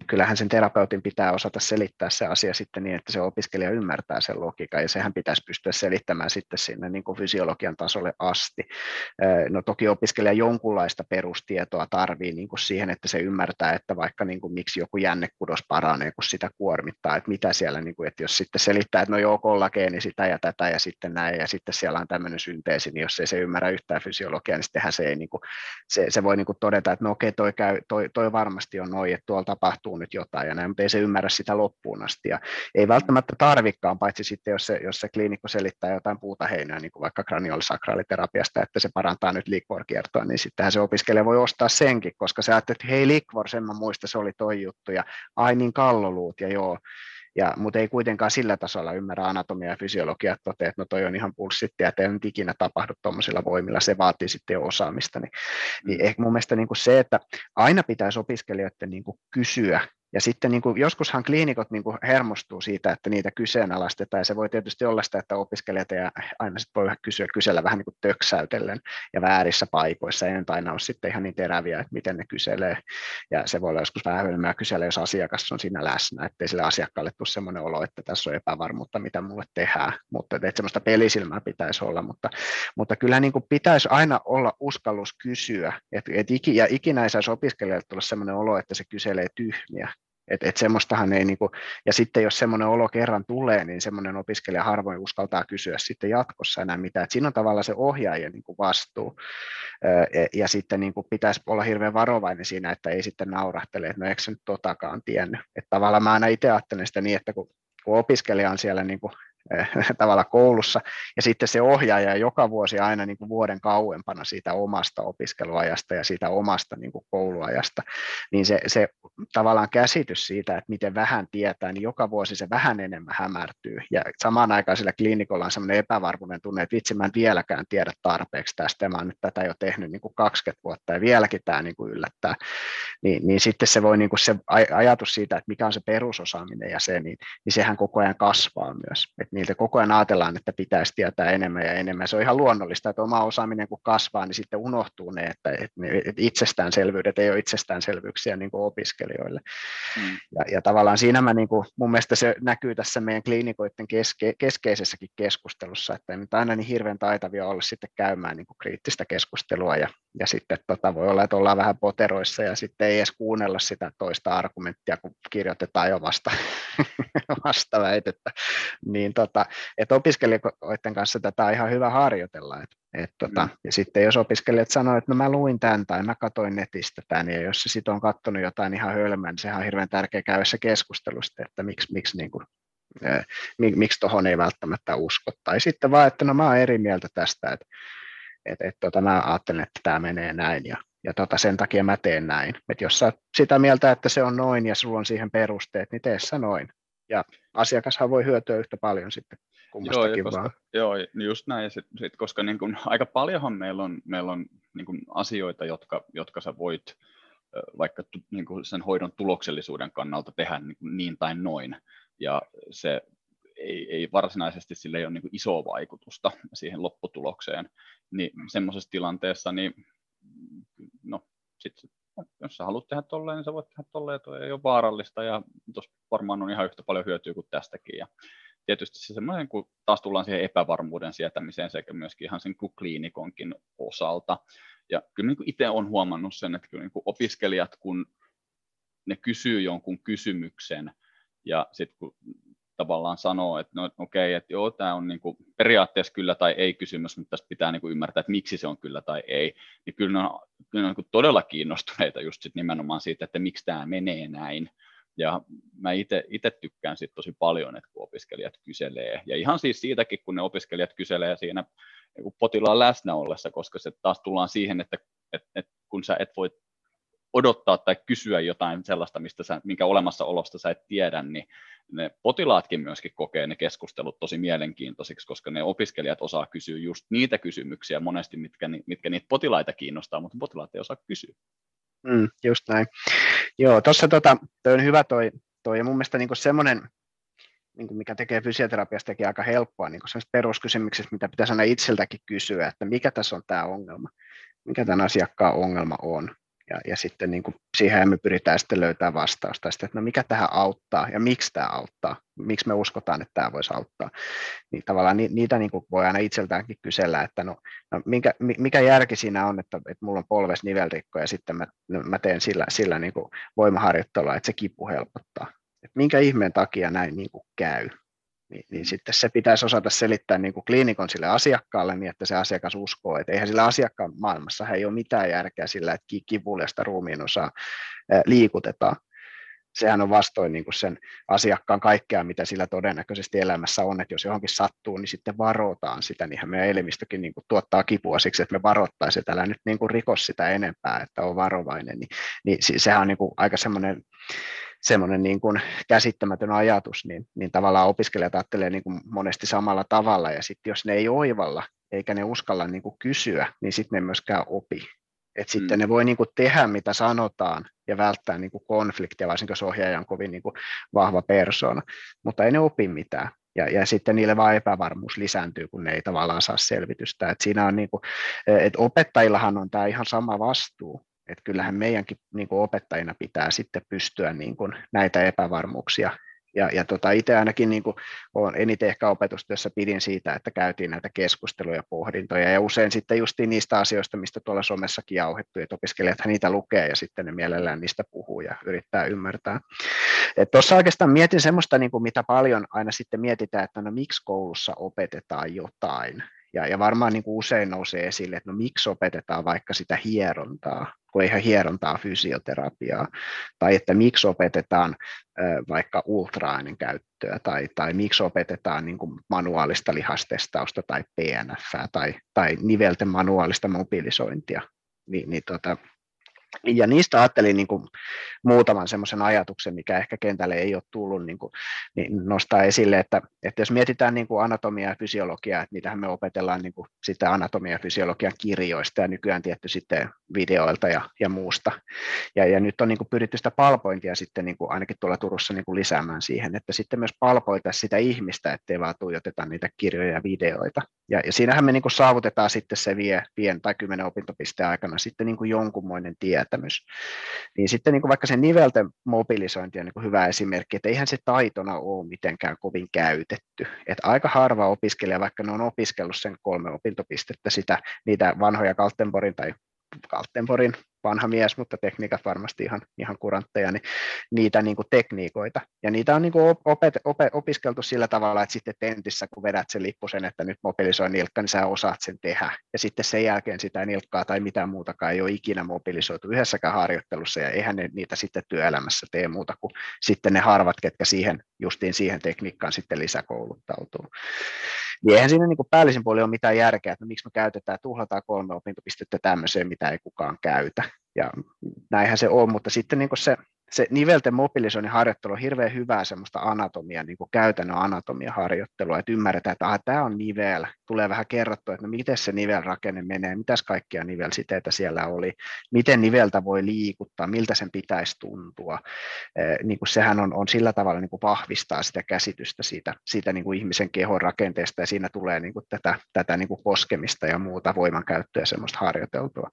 kyllähän sen terapeutin pitää osata selittää se asia sitten niin, että se opiskelija ymmärtää sen logiikan, ja sehän pitäisi pystyä selittämään sitten sinne niin kuin fysiologian tasolle asti. No toki opiskelija jonkunlaista perustietoa tarvii niin kuin siihen, että se ymmärtää, että vaikka niin kuin miksi joku jännekudos paranee, kun sitä kuormittaa, että mitä siellä, niin kuin, että jos sitten selittää, että no joo, kollageeni sitä ja tätä ja sitten näin, ja sitten siellä on tämmöinen synteesi, niin jos ei se ymmärrä, ymmärrä yhtään fysiologiaa, niin sittenhän se, ei, niin kuin, se, se voi niin kuin todeta, että no okei, toi, käy, toi, toi varmasti on noin, että tuolla tapahtuu nyt jotain ja näin, mutta ei se ymmärrä sitä loppuun asti. Ja ei välttämättä tarvikaan, paitsi sitten jos se, jos se kliinikko selittää jotain puuta heinää, niin kuin vaikka kranioolisakraaliterapiasta, että se parantaa nyt liquor-kiertoa, niin sittenhän se opiskelija voi ostaa senkin, koska se ajattelee, että hei liquor, sen mä muistan, se oli toi juttu, ja ai niin kalloluut, ja joo, ja, mutta ei kuitenkaan sillä tasolla ymmärrä anatomia ja fysiologiaa, että toteaa, että no toi on ihan ei nyt ikinä tapahdu tuommoisilla voimilla, se vaatii sitten jo osaamista. Niin, niin mm. ehkä mun mielestä niin kuin se, että aina pitäisi opiskelijoiden niin kuin kysyä ja sitten niin kuin, joskushan kliinikot niin kuin hermostuu siitä, että niitä kyseenalaistetaan, ja se voi tietysti olla sitä, että opiskelijat ja aina sit voi kysyä, kysellä vähän niin kuin töksäytellen ja väärissä paikoissa, ei aina ole sitten ihan niin teräviä, että miten ne kyselee, ja se voi olla joskus vähän hölmää kysellä, jos asiakas on siinä läsnä, ettei sille asiakkaalle tule sellainen olo, että tässä on epävarmuutta, mitä mulle tehdään, mutta että semmoista pelisilmää pitäisi olla, mutta, mutta kyllä niin kuin pitäisi aina olla uskallus kysyä, et iki, ja ikinä ei saisi opiskelijalle tulla sellainen olo, että se kyselee tyhmiä, et, et semmoistahan ei, niinku, ja sitten jos semmoinen olo kerran tulee, niin semmoinen opiskelija harvoin uskaltaa kysyä sitten jatkossa enää mitään. Et siinä on tavallaan se ohjaajien niinku vastuu, ja, ja sitten niinku pitäisi olla hirveän varovainen siinä, että ei sitten naurahtele, että no eikö se nyt totakaan tiennyt. Et tavallaan mä aina itse ajattelen sitä niin, että kun, kun opiskelija on siellä niinku tavalla koulussa, ja sitten se ohjaaja joka vuosi aina niin kuin vuoden kauempana siitä omasta opiskeluajasta ja siitä omasta niin kuin kouluajasta, niin se, se tavallaan käsitys siitä, että miten vähän tietää, niin joka vuosi se vähän enemmän hämärtyy, ja samaan aikaan sillä kliinikolla on sellainen epävarmuuden tunne, että vitsi mä en vieläkään tiedä tarpeeksi tästä, mä oon nyt tätä jo tehnyt niin kuin 20 vuotta, ja vieläkin tämä niin kuin yllättää, niin, niin sitten se voi niin kuin se ajatus siitä, että mikä on se perusosaaminen ja se, niin, niin sehän koko ajan kasvaa myös, niiltä koko ajan ajatellaan, että pitäisi tietää enemmän ja enemmän. Se on ihan luonnollista, että oma osaaminen kun kasvaa, niin sitten unohtuu ne, että, että, ne, itsestäänselvyydet ei ole itsestäänselvyyksiä niin kuin opiskelijoille. Mm. Ja, ja tavallaan siinä mä, niin kuin, mun mielestä se näkyy tässä meidän kliinikoiden keske, keskeisessäkin keskustelussa, että ei nyt aina niin hirveän taitavia olla sitten käymään niin kuin kriittistä keskustelua ja, ja sitten tota, voi olla, että ollaan vähän poteroissa ja sitten ei edes kuunnella sitä toista argumenttia, kun kirjoitetaan jo vasta, vasta väitettä. Niin tota, että opiskelijoiden kanssa tätä on ihan hyvä harjoitella. Et, et tota, mm. Ja sitten jos opiskelijat sanoo, että no mä luin tämän tai mä katsoin netistä tämän, ja jos se sitten on katsonut jotain ihan hölmää, niin sehän on hirveän tärkeä käydä se keskustelusta, että miksi, miksi niin kuin, miksi tuohon ei välttämättä usko. Tai sitten vaan, että no mä oon eri mieltä tästä, että et, et, tota, mä ajattelen, että tämä menee näin ja, ja tota, sen takia mä teen näin. Et jos sä sitä mieltä, että se on noin ja sulla on siihen perusteet, niin tee sä noin. Ja asiakashan voi hyötyä yhtä paljon sitten kummastakin joo, koska, vaan. Joo, niin just näin, sit, sit, koska niin kun, aika paljonhan meillä on, meillä on niin kun asioita, jotka, jotka sä voit vaikka niin kun sen hoidon tuloksellisuuden kannalta tehdä niin, niin tai noin, ja se ei, ei varsinaisesti sille ei ole niin isoa vaikutusta siihen lopputulokseen, niin semmoisessa tilanteessa, niin no, sit, jos sä haluat tehdä tolleen, niin sä voit tehdä tolleen, tuo ei ole vaarallista, ja tuossa varmaan on ihan yhtä paljon hyötyä kuin tästäkin, ja tietysti se semmoinen, kun taas tullaan siihen epävarmuuden sietämiseen sekä myöskin ihan sen kliinikonkin osalta. Ja kyllä niin itse olen huomannut sen, että kyllä niin opiskelijat, kun ne kysyy jonkun kysymyksen, ja sitten kun tavallaan sanoo, että no okei, okay, että joo, tämä on niin kuin periaatteessa kyllä tai ei kysymys, mutta tästä pitää niin kuin ymmärtää, että miksi se on kyllä tai ei, niin kyllä ne on, kyllä ne on niin todella kiinnostuneita just sit nimenomaan siitä, että miksi tämä menee näin, ja mä itse tykkään sit tosi paljon, että kun opiskelijat kyselee, ja ihan siis siitäkin, kun ne opiskelijat kyselee siinä niin potilaan läsnä ollessa, koska se taas tullaan siihen, että, että, että kun sä et voi odottaa tai kysyä jotain sellaista, mistä sä, minkä olemassaolosta sä et tiedä, niin ne potilaatkin myöskin kokee ne keskustelut tosi mielenkiintoisiksi, koska ne opiskelijat osaa kysyä just niitä kysymyksiä monesti, mitkä, mitkä niitä potilaita kiinnostaa, mutta potilaat ei osaa kysyä. Mm, just näin. Joo, tuossa tota, toi on hyvä toi, toi ja mun mielestä niin semmoinen, niin kuin mikä tekee fysioterapiastakin aika helppoa, niin peruskysymykset, mitä pitäisi aina itseltäkin kysyä, että mikä tässä on tämä ongelma, mikä tämän asiakkaan ongelma on. Ja, ja sitten niin kuin siihen me pyritään sitten löytämään vastausta, sitten, että no mikä tähän auttaa ja miksi tämä auttaa, miksi me uskotaan, että tämä voisi auttaa. Niin tavallaan niitä niin kuin voi aina itseltäänkin kysellä, että no, no mikä, mikä järki siinä on, että, että mulla on polves nivelrikko ja sitten mä, no, mä teen sillä, sillä niin kuin voimaharjoittelua, että se kipu helpottaa. Että minkä ihmeen takia näin niin kuin käy. Niin, niin sitten se pitäisi osata selittää niin kuin kliinikon sille asiakkaalle niin, että se asiakas uskoo, että eihän sillä asiakkaan maailmassa ei ole mitään järkeä sillä, että kivuliasta ruumiin osaa liikutetaan. Sehän on vastoin niin kuin sen asiakkaan kaikkea, mitä sillä todennäköisesti elämässä on, että jos johonkin sattuu, niin sitten varotaan sitä, niinhän meidän elimistökin niin kuin tuottaa kipua siksi, että me varoittaisiin, että älä nyt niin kuin rikos sitä enempää, että on varovainen, niin, niin sehän on niin kuin aika semmoinen semmoinen niin kuin käsittämätön ajatus, niin, niin tavallaan opiskelijat ajattelee niin kuin monesti samalla tavalla, ja sitten jos ne ei oivalla, eikä ne uskalla niin kuin kysyä, niin sitten ne myöskään opi. Et mm. sitten ne voi niin kuin tehdä, mitä sanotaan, ja välttää niin kuin konfliktia, varsinkin jos ohjaaja on kovin niin kuin vahva persoona, mutta ei ne opi mitään. Ja, ja sitten niille vaan epävarmuus lisääntyy, kun ne ei tavallaan saa selvitystä. Et siinä on niin kuin, et opettajillahan on tämä ihan sama vastuu, että kyllähän meidänkin niin kuin opettajina pitää sitten pystyä niin kuin näitä epävarmuuksia ja, ja tota, itse ainakin niin kuin olen eniten ehkä opetustyössä pidin siitä, että käytiin näitä keskusteluja ja pohdintoja, ja usein sitten justiin niistä asioista, mistä tuolla somessakin jauhettu, että opiskelijat niitä lukee, ja sitten ne mielellään niistä puhuu ja yrittää ymmärtää. Tuossa oikeastaan mietin semmoista, niin kuin mitä paljon aina sitten mietitään, että no miksi koulussa opetetaan jotain, ja, ja varmaan niin kuin usein nousee esille, että no miksi opetetaan vaikka sitä hierontaa, kun eihän hierontaa fysioterapiaa, tai että miksi opetetaan vaikka ultraäänen käyttöä, tai, tai miksi opetetaan niin kuin manuaalista lihastestausta tai PNF tai, tai nivelten manuaalista mobilisointia. Ni, niin tota, ja niistä ajattelin niin kuin muutaman semmoisen ajatuksen, mikä ehkä kentälle ei ole tullut niin kuin, niin nostaa esille, että, että jos mietitään niin kuin anatomia ja fysiologiaa, että niitähän me opetellaan niin kuin sitä anatomia ja fysiologian kirjoista ja nykyään tietty sitten videoilta ja, ja muusta. Ja, ja nyt on niin kuin pyritty sitä palpointia sitten niin kuin ainakin tuolla Turussa niin kuin lisäämään siihen, että sitten myös palpoita sitä ihmistä, ettei vaan tuijoteta niitä kirjoja ja videoita. Ja, ja siinähän me niin kuin saavutetaan sitten se vie, vien tai kymmenen opintopisteen aikana sitten niin kuin jonkunmoinen tietämys. Niin sitten niin kuin vaikka se nivelten mobilisointi on niin kuin hyvä esimerkki, että eihän se taitona ole mitenkään kovin käytetty. Että aika harva opiskelija, vaikka ne on opiskellut sen kolme opintopistettä sitä, niitä vanhoja Kaltenborin tai Kaltenborin vanha mies, mutta tekniikat varmasti ihan, ihan kurantteja, niin niitä niin kuin tekniikoita. Ja niitä on niin kuin opet, opet, opiskeltu sillä tavalla, että sitten tentissä, kun vedät sen lippusen, että nyt mobilisoi nilkka, niin sä osaat sen tehdä. Ja sitten sen jälkeen sitä nilkkaa tai mitään muutakaan ei ole ikinä mobilisoitu yhdessäkään harjoittelussa, ja eihän ne niitä sitten työelämässä tee muuta kuin sitten ne harvat, ketkä siihen, justiin siihen tekniikkaan sitten lisäkouluttautuu. Niin eihän siinä niin kuin päällisin puolella ole mitään järkeä, että no miksi me käytetään, tuhlataan kolme opintopistettä tämmöiseen, mitä ei kukaan käytä. Ja näinhän se on, mutta sitten niin se se nivelten mobilisoinnin harjoittelu on hirveän hyvää semmoista anatomia, niin käytännön anatomia harjoittelua, että ymmärretään, että tämä on nivel, tulee vähän kerrottua, että no miten se nivelrakenne menee, mitäs kaikkia nivelsiteitä siellä oli, miten niveltä voi liikuttaa, miltä sen pitäisi tuntua. Eh, niin kuin sehän on, on sillä tavalla niin kuin vahvistaa sitä käsitystä siitä, siitä niin kuin ihmisen kehon rakenteesta ja siinä tulee niin kuin tätä, tätä niin kuin poskemista ja muuta voimankäyttöä semmoista harjoiteltua.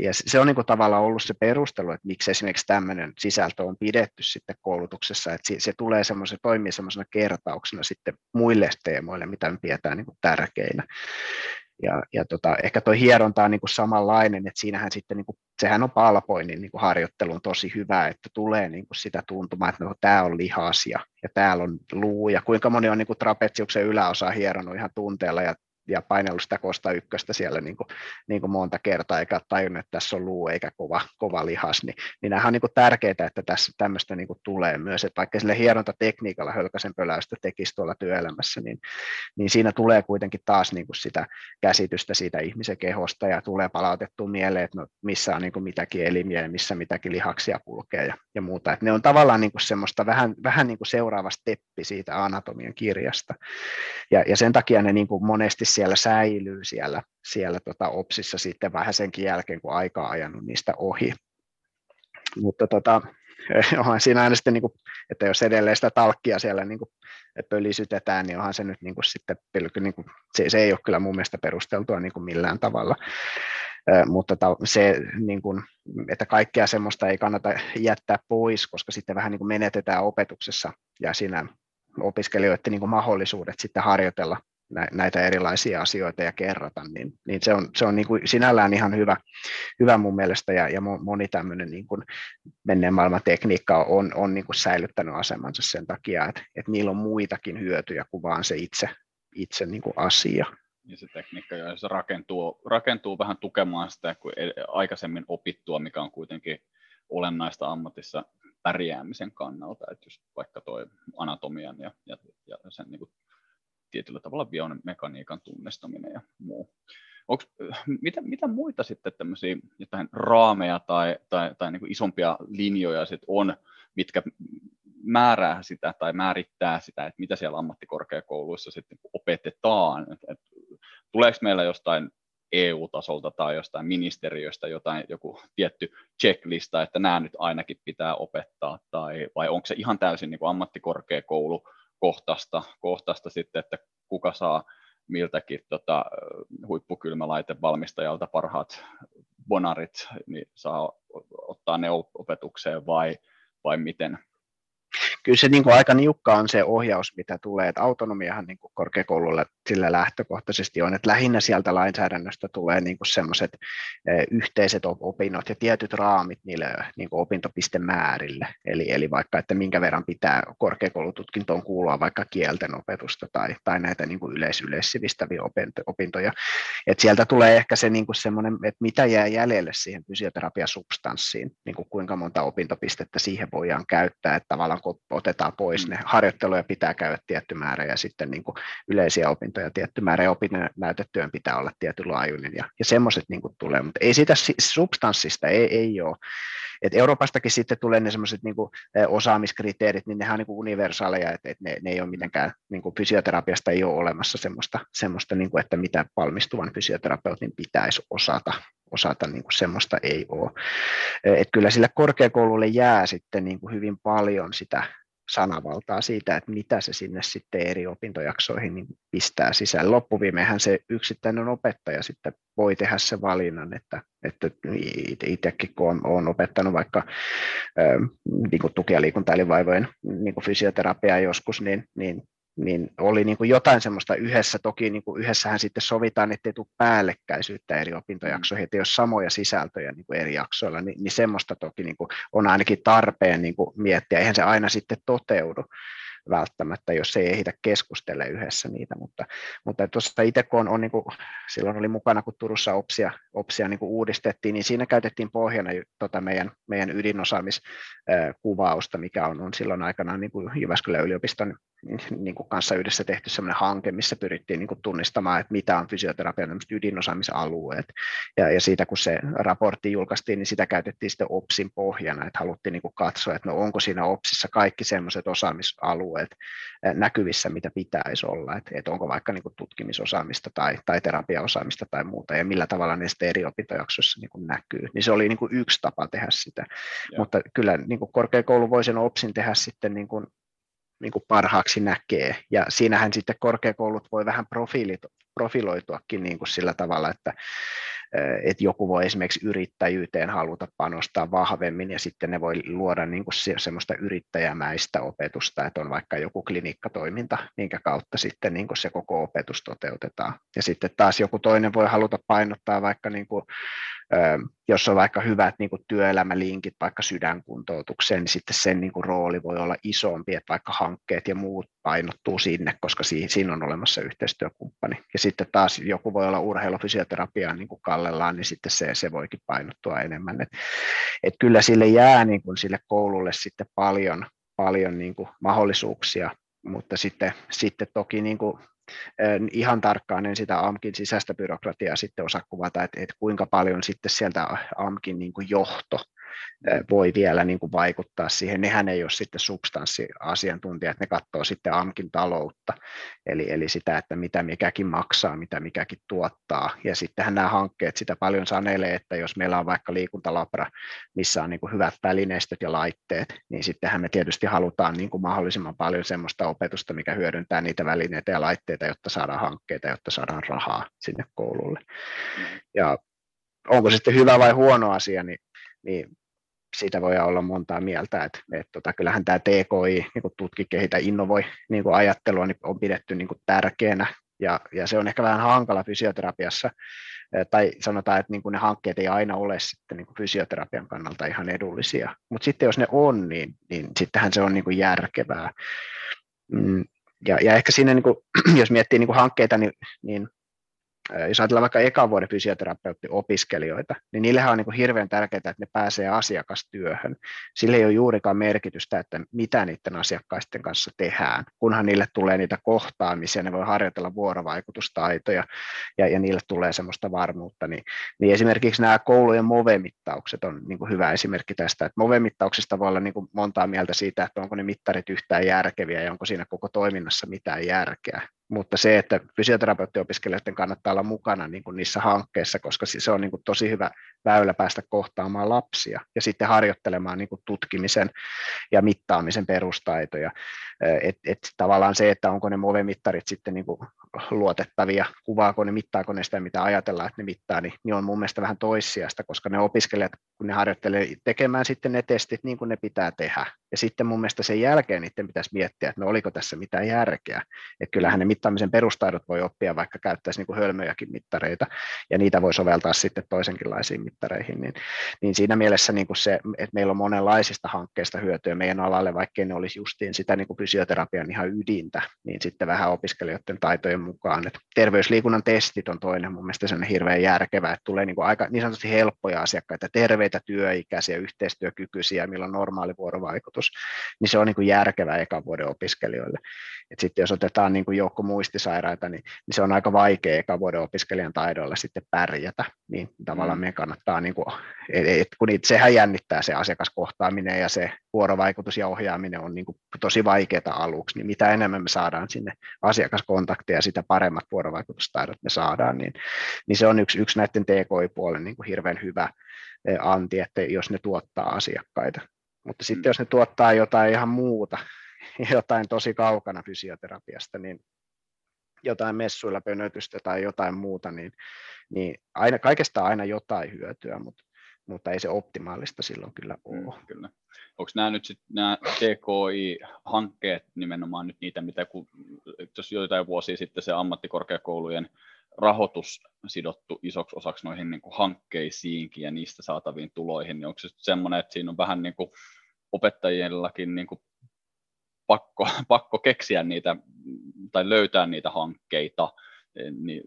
Ja se on niin kuin tavallaan ollut se perustelu, että miksi esimerkiksi tämmöinen sisältö on pidetty sitten koulutuksessa, että se, tulee semmoisen, toimii semmoisena kertauksena sitten muille teemoille, mitä me pidetään niin kuin tärkeinä. Ja, ja tota, ehkä tuo hieronta on niin kuin samanlainen, että siinähän sitten, niin kuin, sehän on palpoinnin niin kuin harjoittelun tosi hyvä, että tulee niin kuin sitä tuntumaa, että no, tämä on lihas ja, ja täällä on luu, ja kuinka moni on niin kuin trapetsiuksen yläosa hieronut ihan tunteella ja ja painellut sitä kosta ykköstä siellä niin kuin, niin kuin monta kertaa, eikä tajunnut, että tässä on luu eikä kova, kova lihas, niin, niin nämä on niin tärkeää, että tässä tämmöistä niin tulee myös, että vaikka sille hierontatekniikalla hölkäsen pöläystä tekisi tuolla työelämässä, niin, niin siinä tulee kuitenkin taas niin kuin sitä käsitystä siitä ihmisen kehosta ja tulee palautettua mieleen, että no, missä on niin kuin mitäkin elimiä ja missä mitäkin lihaksia kulkee ja, ja muuta. Että ne on tavallaan niin kuin semmoista vähän, vähän niin kuin seuraava steppi siitä anatomian kirjasta. Ja, ja sen takia ne niin kuin monesti siellä säilyy siellä, siellä tota OPSissa sitten vähän senkin jälkeen, kun aika on ajanut niistä ohi. Mutta tota, onhan siinä aina sitten, niin kuin, että jos edelleen sitä talkkia siellä niin kuin pölisytetään, niin onhan se nyt niin kuin sitten, niin kuin, se, se ei ole kyllä mun mielestä perusteltua niin kuin millään tavalla. Mutta se, niin kuin, että kaikkea semmoista ei kannata jättää pois, koska sitten vähän niin kuin menetetään opetuksessa ja siinä opiskelijoiden niin kuin mahdollisuudet sitten harjoitella näitä erilaisia asioita ja kerrata, niin, niin se on, se on niin kuin sinällään ihan hyvä, hyvä mun mielestä ja, ja moni tämmöinen niin kuin menneen maailman tekniikka on, on niin kuin säilyttänyt asemansa sen takia, että, että niillä on muitakin hyötyjä kuin vaan se itse, itse niin kuin asia. Ja se tekniikka, ja se rakentuu, rakentuu vähän tukemaan sitä kuin aikaisemmin opittua, mikä on kuitenkin olennaista ammatissa pärjäämisen kannalta, että just vaikka tuo anatomian ja, ja, ja sen niin kuin tietyllä tavalla biomekaniikan tunnistaminen ja muu. Onks, mitä, mitä muita sitten tämmöisiä jotain raameja tai, tai, tai niin isompia linjoja sit on, mitkä määrää sitä tai määrittää sitä, että mitä siellä ammattikorkeakouluissa sitten opetetaan. Et, et, tuleeko meillä jostain EU-tasolta tai jostain ministeriöstä jotain, joku tietty checklista, että nämä nyt ainakin pitää opettaa, tai, vai onko se ihan täysin niin ammattikorkeakoulu kohtasta, kohtasta sitten, että kuka saa miltäkin tota, huippukylmälaitevalmistajalta parhaat bonarit, niin saa ottaa ne opetukseen vai, vai miten, kyllä se niin kuin aika niukka on se ohjaus, mitä tulee, että autonomiahan niin korkeakoululle sillä lähtökohtaisesti on, että lähinnä sieltä lainsäädännöstä tulee niin semmoiset eh, yhteiset opinnot ja tietyt raamit niille niin kuin opintopistemäärille, eli, eli vaikka, että minkä verran pitää korkeakoulututkintoon kuulua vaikka kielten opetusta tai, tai näitä niin kuin yleis yleissivistäviä opintoja, että sieltä tulee ehkä se niin kuin semmoinen, että mitä jää jäljelle siihen fysioterapiasubstanssiin, niin kuin kuinka monta opintopistettä siihen voidaan käyttää, että tavallaan otetaan pois. Mm. Ne harjoitteluja pitää käydä tietty määrä ja sitten niin kuin yleisiä opintoja tietty määrä ja opinnäytetyön pitää olla tietynlaajuinen ja, ja semmoiset niin tulee, mutta ei sitä substanssista ei, ei ole. Et Euroopastakin sitten tulee ne semmoiset niin osaamiskriteerit, niin nehän on niin kuin universaaleja, että, että ne, ne ei ole mitenkään, niin kuin fysioterapiasta ei ole olemassa semmoista, semmoista niin kuin, että mitä valmistuvan fysioterapeutin pitäisi osata, osata niin kuin semmoista ei ole. Et kyllä sille korkeakoululle jää sitten niin kuin hyvin paljon sitä sanavaltaa siitä, että mitä se sinne sitten eri opintojaksoihin niin pistää sisään. Loppuviimeinhän se yksittäinen opettaja sitten voi tehdä se valinnan, että, että itsekin kun olen, opettanut vaikka niin kuin tuki- ja liikuntaelinvaivojen niin fysioterapiaa joskus, niin, niin niin oli niin kuin jotain semmoista yhdessä, toki niin kuin yhdessähän sitten sovitaan, että ei tule päällekkäisyyttä eri opintojaksoihin, että jos samoja sisältöjä niin kuin eri jaksoilla, niin, niin semmoista toki niin kuin on ainakin tarpeen niin kuin miettiä, eihän se aina sitten toteudu, välttämättä, jos ei ehditä keskustella yhdessä niitä, mutta, mutta tuossa itse kun on, on niin kuin, silloin oli mukana, kun Turussa OPSia, OPSia niin kuin uudistettiin, niin siinä käytettiin pohjana tota meidän, meidän ydinosaamiskuvausta, mikä on, on silloin aikanaan niin kuin Jyväskylän yliopiston niin kuin kanssa yhdessä tehty sellainen hanke, missä pyrittiin niin kuin tunnistamaan, että mitä on fysioterapian ydinosaamisalueet. Ja, ja siitä kun se raportti julkaistiin, niin sitä käytettiin sitten OPSin pohjana, että haluttiin niin kuin katsoa, että no onko siinä OPSissa kaikki sellaiset osaamisalueet näkyvissä, mitä pitäisi olla, että, että onko vaikka niin kuin tutkimisosaamista tai, tai terapiaosaamista tai muuta, ja millä tavalla ne sitten eri opintojaksoissa niin kuin näkyy. Niin se oli niin kuin yksi tapa tehdä sitä, ja. mutta kyllä niin kuin korkeakoulu voi sen OPSin tehdä sitten niin kuin niin kuin parhaaksi näkee. Ja siinähän sitten korkeakoulut voi vähän profiloituakin niin kuin sillä tavalla, että, että joku voi esimerkiksi yrittäjyyteen haluta panostaa vahvemmin ja sitten ne voi luoda niin kuin semmoista yrittäjämäistä opetusta, että on vaikka joku klinikkatoiminta, minkä kautta sitten niin kuin se koko opetus toteutetaan. Ja sitten taas joku toinen voi haluta painottaa vaikka niin kuin jos on vaikka hyvät niin kuin työelämälinkit vaikka sydänkuntoutukseen, niin sitten sen niin kuin rooli voi olla isompi, että vaikka hankkeet ja muut painottuu sinne, koska siinä on olemassa yhteistyökumppani. Ja sitten taas joku voi olla urheilufysioterapiaan niin kuin kallellaan, niin sitten se, se voikin painottua enemmän. Et, et kyllä sille jää niin kuin sille koululle sitten paljon, paljon niin kuin mahdollisuuksia, mutta sitten, sitten toki niin kuin ihan tarkkaan en sitä AMKin sisäistä byrokratiaa sitten osaa kuvata, että, että kuinka paljon sitten sieltä AMKin niin kuin johto voi vielä niin kuin vaikuttaa siihen. Nehän ei ole sitten substanssiasiantuntijat, ne katsoo sitten AMKin taloutta, eli, eli sitä, että mitä mikäkin maksaa, mitä mikäkin tuottaa. Ja sittenhän nämä hankkeet sitä paljon sanelee, että jos meillä on vaikka liikuntalabra, missä on niin kuin hyvät välineistöt ja laitteet, niin sittenhän me tietysti halutaan niin kuin mahdollisimman paljon sellaista opetusta, mikä hyödyntää niitä välineitä ja laitteita, jotta saadaan hankkeita, jotta saadaan rahaa sinne koululle. Ja onko sitten hyvä vai huono asia, niin, niin siitä voi olla montaa mieltä, että, että tota, kyllähän tämä TKI, niin kuin tutki, kehitä, innovoi niin kuin ajattelua, niin on pidetty niin kuin tärkeänä. Ja, ja se on ehkä vähän hankala fysioterapiassa, tai sanotaan, että niin kuin ne hankkeet ei aina ole sitten niin kuin fysioterapian kannalta ihan edullisia, mutta sitten jos ne on, niin, niin sittenhän se on niin kuin järkevää. Mm, ja, ja ehkä siinä, niin kuin, jos miettii niin kuin hankkeita, niin, niin jos ajatellaan vaikka ekan vuoden fysioterapeutti-opiskelijoita, niin niillähän on niin kuin hirveän tärkeää, että ne pääsee asiakastyöhön. Sillä ei ole juurikaan merkitystä, että mitä niiden asiakkaiden kanssa tehdään, kunhan niille tulee niitä kohtaamisia, ne voi harjoitella vuorovaikutustaitoja ja, ja niille tulee semmoista varmuutta. Niin, niin esimerkiksi nämä koulujen MOVE-mittaukset on niin kuin hyvä esimerkki tästä, että MOVE-mittauksista voi olla niin kuin montaa mieltä siitä, että onko ne mittarit yhtään järkeviä ja onko siinä koko toiminnassa mitään järkeä mutta se, että fysioterapeuttiopiskelijoiden kannattaa olla mukana niin kuin niissä hankkeissa, koska se on niin kuin tosi hyvä väylä päästä kohtaamaan lapsia ja sitten harjoittelemaan niin kuin tutkimisen ja mittaamisen perustaitoja. Et, et tavallaan se, että onko ne MOVE-mittarit sitten niin kuin luotettavia, kuvaako ne, mittaako ne sitä, mitä ajatellaan, että ne mittaa, niin, niin on mun mielestä vähän toissijasta, koska ne opiskelijat, kun ne harjoittelee tekemään sitten ne testit niin kuin ne pitää tehdä, ja sitten mun mielestä sen jälkeen niiden pitäisi miettiä, että no oliko tässä mitään järkeä. Että kyllähän ne mittaamisen perustaidot voi oppia, vaikka käyttäisi niin kuin hölmöjäkin mittareita, ja niitä voi soveltaa sitten toisenkinlaisiin mittareihin. Niin, niin siinä mielessä niin kuin se, että meillä on monenlaisista hankkeista hyötyä meidän alalle, vaikkei ne olisi justiin sitä niin kuin fysioterapian ihan ydintä, niin sitten vähän opiskelijoiden taitojen mukaan. Et terveysliikunnan testit on toinen mun mielestä sellainen hirveän järkevä, että tulee niin kuin aika niin sanotusti helppoja asiakkaita, terveitä työikäisiä, yhteistyökykyisiä, millä on normaali vuorovaikutus, niin se on niin kuin järkevä ekan vuoden opiskelijoille. Sitten jos otetaan niin kuin joukko muistisairaita, niin, niin se on aika vaikea ekan vuoden opiskelijan taidoilla sitten pärjätä, niin tavallaan mm. meidän kannattaa, niin kuin, et, et, kun niitä, sehän jännittää se asiakaskohtaaminen ja se vuorovaikutus ja ohjaaminen on niin kuin tosi vaikeaa aluksi, niin mitä enemmän me saadaan sinne asiakaskontakteja, sitä paremmat vuorovaikutustaidot me saadaan, niin, niin se on yksi, yksi näiden TKI-puolen niin kuin hirveän hyvä e, anti, että jos ne tuottaa asiakkaita. Mutta sitten mm. jos ne tuottaa jotain ihan muuta, jotain tosi kaukana fysioterapiasta, niin jotain messuilla pönötystä tai jotain muuta, niin, niin aina, kaikesta aina jotain hyötyä, mutta, mutta ei se optimaalista silloin kyllä ole. Mm, kyllä. Onko nämä nyt sitten nämä TKI-hankkeet nimenomaan nyt niitä, mitä kun, jos joitain vuosia sitten se ammattikorkeakoulujen rahoitus sidottu isoksi osaksi noihin niin kuin hankkeisiinkin ja niistä saataviin tuloihin, niin onko se semmoinen, että siinä on vähän niin kuin opettajillakin niin kuin pakko, pakko keksiä niitä tai löytää niitä hankkeita, niin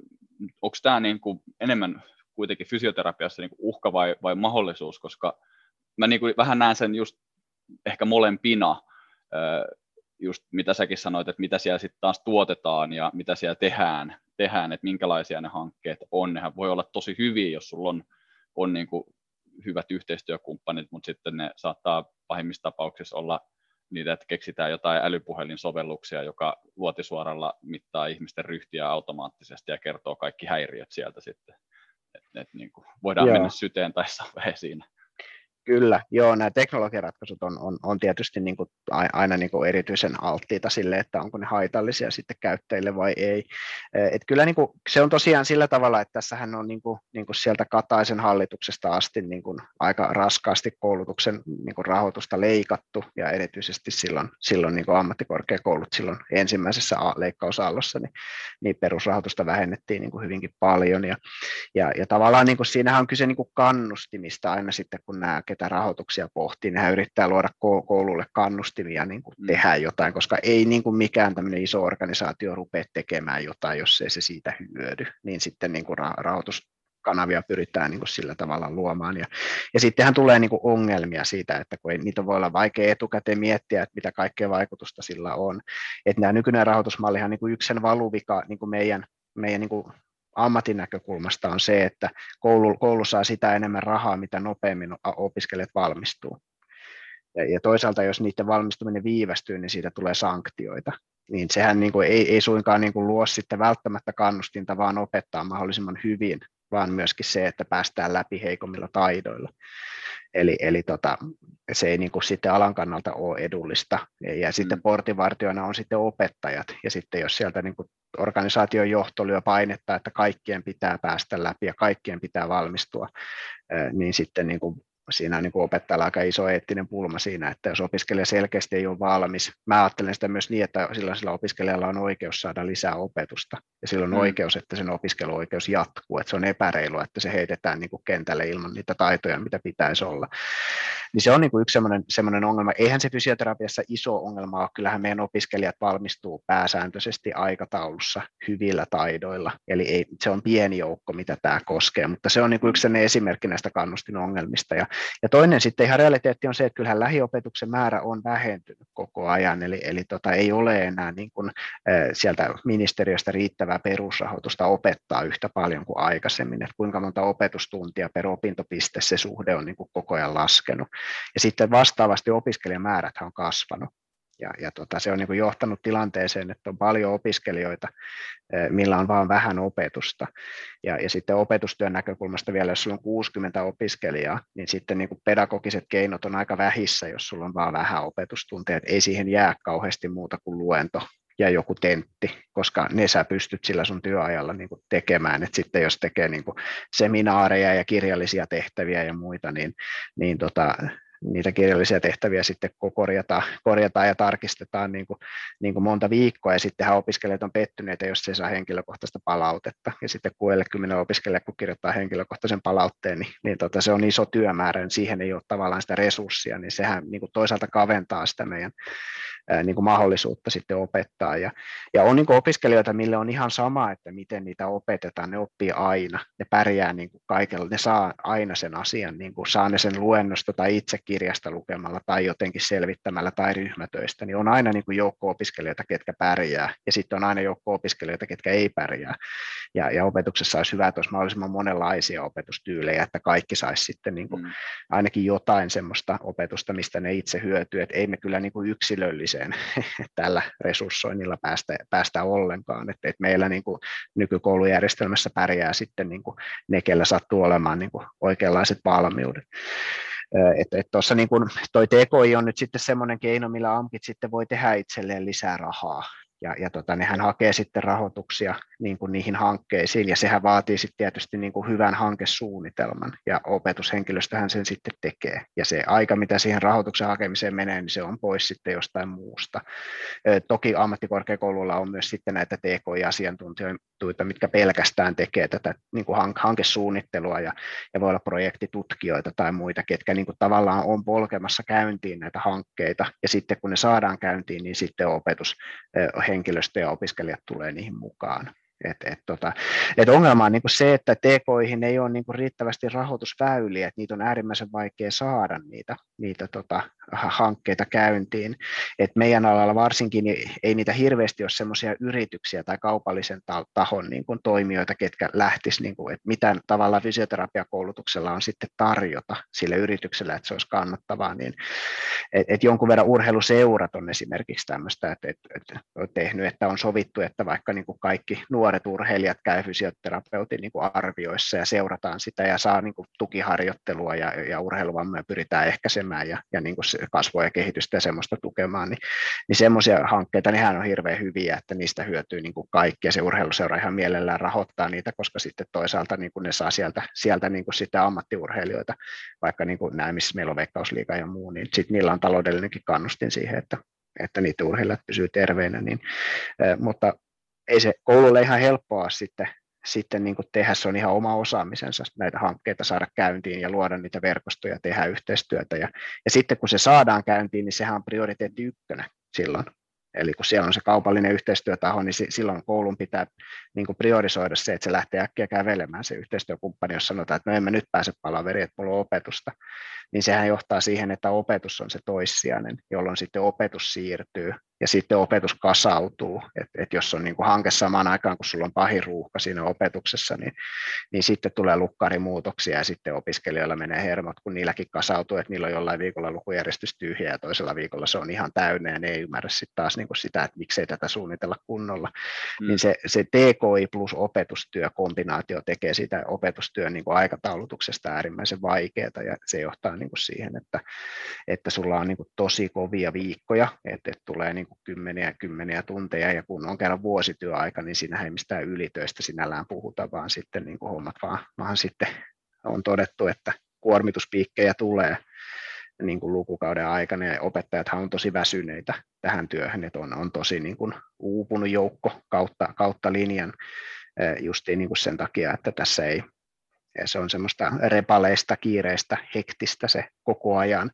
onko tämä niin kuin enemmän kuitenkin fysioterapiassa niin kuin uhka vai, vai mahdollisuus, koska mä niin kuin vähän näen sen just ehkä molempina, just mitä säkin sanoit, että mitä siellä sitten taas tuotetaan ja mitä siellä tehdään, tehdään, että minkälaisia ne hankkeet on. Nehän voi olla tosi hyviä, jos sulla on, on niin kuin hyvät yhteistyökumppanit, mutta sitten ne saattaa pahimmissa tapauksissa olla niitä, että keksitään jotain älypuhelinsovelluksia, joka luotisuoralla mittaa ihmisten ryhtiä automaattisesti ja kertoo kaikki häiriöt sieltä sitten. Et, et niin kuin voidaan Joo. mennä syteen tai saveen siinä. Kyllä, joo, nämä teknologiaratkaisut on, on, on tietysti niin kuin aina niin kuin erityisen alttiita sille, että onko ne haitallisia sitten käyttäjille vai ei. Et kyllä niin kuin, se on tosiaan sillä tavalla, että tässähän on niin kuin, niin kuin sieltä Kataisen hallituksesta asti niin kuin aika raskaasti koulutuksen niin kuin rahoitusta leikattu ja erityisesti silloin, silloin niin kuin ammattikorkeakoulut silloin ensimmäisessä leikkausaallossa, niin, niin perusrahoitusta vähennettiin niin kuin hyvinkin paljon ja, ja, ja tavallaan niin kuin siinähän on kyse niin kuin kannustimista aina sitten, kun nämä ketä rahoituksia pohtii, niin hän yrittää luoda koululle kannustimia niin kuin mm. tehdä jotain, koska ei niin kuin mikään tämmöinen iso organisaatio rupea tekemään jotain, jos ei se siitä hyödy, niin sitten niin kuin rahoitus kanavia pyritään niin kuin sillä tavalla luomaan. Ja, ja sittenhän tulee niin kuin ongelmia siitä, että kun ei, niitä voi olla vaikea etukäteen miettiä, että mitä kaikkea vaikutusta sillä on. Että nämä nykyinen rahoitusmallihan niin kuin yksi sen valuvika niin kuin meidän, meidän niin kuin ammatin näkökulmasta on se, että koulu, koulu saa sitä enemmän rahaa, mitä nopeammin opiskelijat valmistuu. Ja, ja toisaalta, jos niiden valmistuminen viivästyy, niin siitä tulee sanktioita. Niin sehän niin kuin ei, ei suinkaan niin kuin luo sitten välttämättä kannustinta, vaan opettaa mahdollisimman hyvin, vaan myöskin se, että päästään läpi heikommilla taidoilla. Eli, eli tota, se ei niin kuin sitten alan kannalta ole edullista. Ja, ja sitten mm. portinvartijana on sitten opettajat. Ja sitten jos sieltä niin kuin organisaation johto lyö painetta, että kaikkien pitää päästä läpi ja kaikkien pitää valmistua, niin sitten niin kuin siinä on niin opettajalla aika iso eettinen pulma siinä, että jos opiskelija selkeästi ei ole valmis, mä ajattelen sitä myös niin, että silloin sillä opiskelijalla on oikeus saada lisää opetusta, ja silloin on mm. oikeus, että sen opiskeluoikeus jatkuu, että se on epäreilua, että se heitetään niin kuin kentälle ilman niitä taitoja, mitä pitäisi olla. Niin se on niin kuin yksi sellainen, sellainen ongelma. Eihän se fysioterapiassa iso ongelma ole, kyllähän meidän opiskelijat valmistuu pääsääntöisesti aikataulussa hyvillä taidoilla, eli ei, se on pieni joukko, mitä tämä koskee, mutta se on niin kuin yksi esimerkki näistä kannustinongelmista, ja ja toinen sitten ihan realiteetti on se, että kyllähän lähiopetuksen määrä on vähentynyt koko ajan, eli, eli tota, ei ole enää niin kuin, sieltä ministeriöstä riittävää perusrahoitusta opettaa yhtä paljon kuin aikaisemmin, että kuinka monta opetustuntia per opintopiste se suhde on niin kuin koko ajan laskenut. Ja sitten vastaavasti opiskelijamäärät on kasvanut. Ja, ja tota, se on niin kuin johtanut tilanteeseen, että on paljon opiskelijoita, eh, millä on vain vähän opetusta. Ja, ja sitten opetustyön näkökulmasta vielä, jos sulla on 60 opiskelijaa, niin sitten niin kuin pedagogiset keinot on aika vähissä, jos sulla on vain vähän opetustunteja. Ei siihen jää kauheasti muuta kuin luento ja joku tentti, koska ne sä pystyt sillä sun työajalla niin kuin tekemään. Et sitten jos tekee niin kuin seminaareja ja kirjallisia tehtäviä ja muita, niin, niin tota, niitä kirjallisia tehtäviä sitten korjataan, korjataan ja tarkistetaan niin kuin, niin kuin monta viikkoa, ja sittenhän opiskelijat on pettyneitä, jos se saa henkilökohtaista palautetta, ja sitten 60 opiskelijat, kun kirjoittaa henkilökohtaisen palautteen, niin, niin tota, se on iso työmäärä, niin siihen ei ole tavallaan sitä resurssia, niin sehän niin kuin toisaalta kaventaa sitä meidän niin kuin mahdollisuutta sitten opettaa. Ja, ja on niin kuin opiskelijoita, mille on ihan sama, että miten niitä opetetaan, ne oppii aina, ne pärjää niin kuin kaikella, ne saa aina sen asian, niin kuin saa ne sen luennosta tai itse kirjasta lukemalla tai jotenkin selvittämällä tai ryhmätöistä, niin on aina niin kuin joukko opiskelijoita, ketkä pärjää, ja sitten on aina joukko opiskelijoita, ketkä ei pärjää. Ja, ja opetuksessa olisi hyvä, että olisi mahdollisimman monenlaisia opetustyylejä, että kaikki saisi sitten niin kuin mm. ainakin jotain semmoista opetusta, mistä ne itse hyötyy, että ei me kyllä niin kuin yksilölliseen tällä resurssoinnilla päästä, päästä ollenkaan, että, että meillä niin kuin nykykoulujärjestelmässä pärjää sitten niin kuin ne, kellä sattuu olemaan niin kuin oikeanlaiset valmiudet. Että et tuossa niin toi TKI on nyt sitten semmoinen keino, millä AMKit sitten voi tehdä itselleen lisää rahaa ja, ja tota, nehän hakee sitten rahoituksia niin kuin niihin hankkeisiin, ja sehän vaatii sitten tietysti niin kuin hyvän hankesuunnitelman, ja opetushenkilöstöhän sen sitten tekee, ja se aika, mitä siihen rahoituksen hakemiseen menee, niin se on pois sitten jostain muusta. Toki ammattikorkeakouluilla on myös sitten näitä TKI-asiantuntijoita, mitkä pelkästään tekee tätä niin kuin hankesuunnittelua, ja, ja voi olla projektitutkijoita tai muita, ketkä niin kuin tavallaan on polkemassa käyntiin näitä hankkeita, ja sitten kun ne saadaan käyntiin, niin sitten opetus henkilöstö ja opiskelijat tulee niihin mukaan. Et, et, tota, et ongelma on niinku se, että TKihin ei ole niinku riittävästi rahoitusväyliä, että niitä on äärimmäisen vaikea saada niitä, niitä tota, hankkeita käyntiin. Et meidän alalla varsinkin niin ei niitä hirveästi ole sellaisia yrityksiä tai kaupallisen tahon niin kuin toimijoita, ketkä lähtisivät, niin kuin, että mitä tavalla fysioterapiakoulutuksella on sitten tarjota sille yritykselle, että se olisi kannattavaa. Niin, et, et jonkun verran urheiluseurat on esimerkiksi tämmöistä, että et, et, on tehnyt, että on sovittu, että vaikka niin kuin kaikki nuoret urheilijat käy fysioterapeutin niin kuin arvioissa ja seurataan sitä ja saa niin kuin tukiharjoittelua ja, ja urheiluvammoja pyritään ehkäisemään ja, ja niin kuin kasvua ja kehitystä ja semmoista tukemaan, niin, niin semmoisia hankkeita, niin on hirveän hyviä, että niistä hyötyy niin kuin kaikki ja se urheiluseura ihan mielellään rahoittaa niitä, koska sitten toisaalta niin kuin ne saa sieltä, sieltä niin kuin sitä ammattiurheilijoita, vaikka niin kuin nämä, missä meillä on veikkausliiga ja muu, niin sitten niillä on taloudellinenkin kannustin siihen, että, että niitä urheilijat pysyy terveinä, niin, mutta ei se koululle ihan helppoa sitten sitten niin kuin tehdä, se on ihan oma osaamisensa näitä hankkeita saada käyntiin ja luoda niitä verkostoja, tehdä yhteistyötä. Ja, ja sitten kun se saadaan käyntiin, niin sehän on prioriteetti ykkönen silloin. Eli kun siellä on se kaupallinen yhteistyötaho, niin silloin koulun pitää niin kuin priorisoida se, että se lähtee äkkiä kävelemään se yhteistyökumppani, jos sanotaan, että no emme nyt pääse palaveriin, että mulla on opetusta, niin sehän johtaa siihen, että opetus on se toissijainen, jolloin sitten opetus siirtyy ja sitten opetus kasautuu. Et, et jos on niin kuin hanke samaan aikaan, kun sulla on pahin ruuhka siinä opetuksessa, niin, niin sitten tulee lukkarimuutoksia ja sitten opiskelijoilla menee hermot, kun niilläkin kasautuu, että niillä on jollain viikolla lukujärjestys tyhjä ja toisella viikolla se on ihan täynnä ja ne ei ymmärrä sitten taas niin kuin sitä, että miksei tätä suunnitella kunnolla. Mm. Niin se, se TKI plus opetustyö kombinaatio tekee sitä opetustyön niin kuin aikataulutuksesta äärimmäisen vaikeaa ja se johtaa niin kuin siihen, että, että sulla on niin kuin tosi kovia viikkoja, että, että tulee niin kuin kymmeniä kymmeniä tunteja, ja kun on kerran vuosityöaika, niin siinä ei mistään ylitöistä sinällään puhuta, vaan sitten niin kuin hommat vaan, vaan sitten on todettu, että kuormituspiikkejä tulee niin kuin lukukauden aikana, ja opettajathan on tosi väsyneitä tähän työhön, että on, on tosi niin kuin uupunut joukko kautta, kautta linjan justiin niin kuin sen takia, että tässä ei, se on semmoista repaleista, kiireistä, hektistä se koko ajan,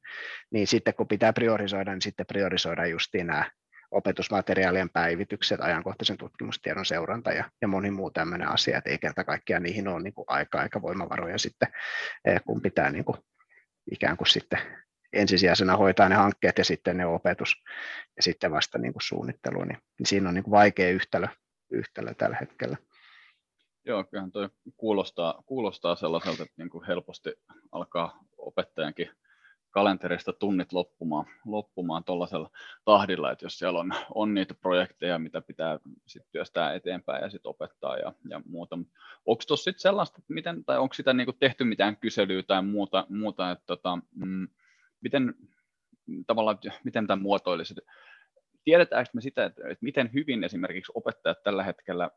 niin sitten kun pitää priorisoida, niin sitten priorisoida justiin nämä opetusmateriaalien päivitykset, ajankohtaisen tutkimustiedon seuranta ja, ja moni muu tämmöinen asia, että ei kerta kaikkiaan niihin ole niin aikaa eikä voimavaroja sitten, kun pitää niin kuin ikään kuin sitten ensisijaisena hoitaa ne hankkeet ja sitten ne opetus ja sitten vasta niin kuin suunnittelu, niin, niin siinä on niin kuin vaikea yhtälö, yhtälö tällä hetkellä. Joo, kyllähän toi kuulostaa, kuulostaa sellaiselta, että niin kuin helposti alkaa opettajankin kalenterista tunnit loppumaan, loppumaan tuollaisella tahdilla, että jos siellä on, on niitä projekteja, mitä pitää sit työstää eteenpäin ja sit opettaa ja, ja muuta. Onko tuossa sitten sellaista, että miten, tai onko sitä niinku tehty mitään kyselyä tai muuta, muuta että tota, mm, miten tavallaan, miten tämä muotoilisi, tiedetäänkö me sitä, että, että miten hyvin esimerkiksi opettajat tällä hetkellä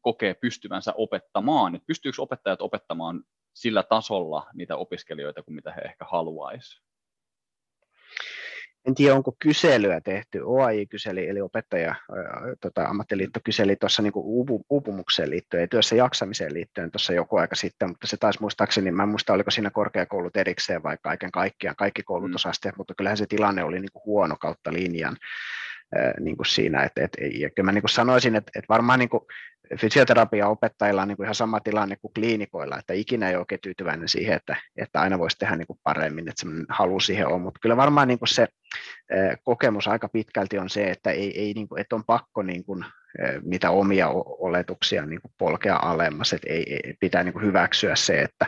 kokee pystyvänsä opettamaan, että pystyykö opettajat opettamaan sillä tasolla niitä opiskelijoita kuin mitä he ehkä haluaisivat? En tiedä, onko kyselyä tehty. OAI kyseli, eli opettaja, tota, ammattiliitto kyseli tuossa niin uupu, uupumukseen liittyen ja työssä jaksamiseen liittyen tuossa joku aika sitten, mutta se taisi muistaakseni, mä en muista, oliko siinä korkeakoulut erikseen vai kaiken kaikkiaan, kaikki koulutusasteet, mm. mutta kyllähän se tilanne oli niin kuin huono kautta linjan niin kuin siinä. Et, et, ja kyllä mä niin kuin sanoisin, että, että varmaan niin kuin fysioterapia-opettajilla on niin kuin ihan sama tilanne kuin kliinikoilla, että ikinä ei ole oikein tyytyväinen siihen, että, että aina voisi tehdä niin kuin paremmin, että semmoinen halu siihen on, mutta kyllä varmaan niin kuin se kokemus aika pitkälti on se, että, ei, ei, niin kuin, että on pakko niin kuin, mitä omia oletuksia niin kuin polkea alemmas, että ei, ei, pitää niin kuin hyväksyä se, että,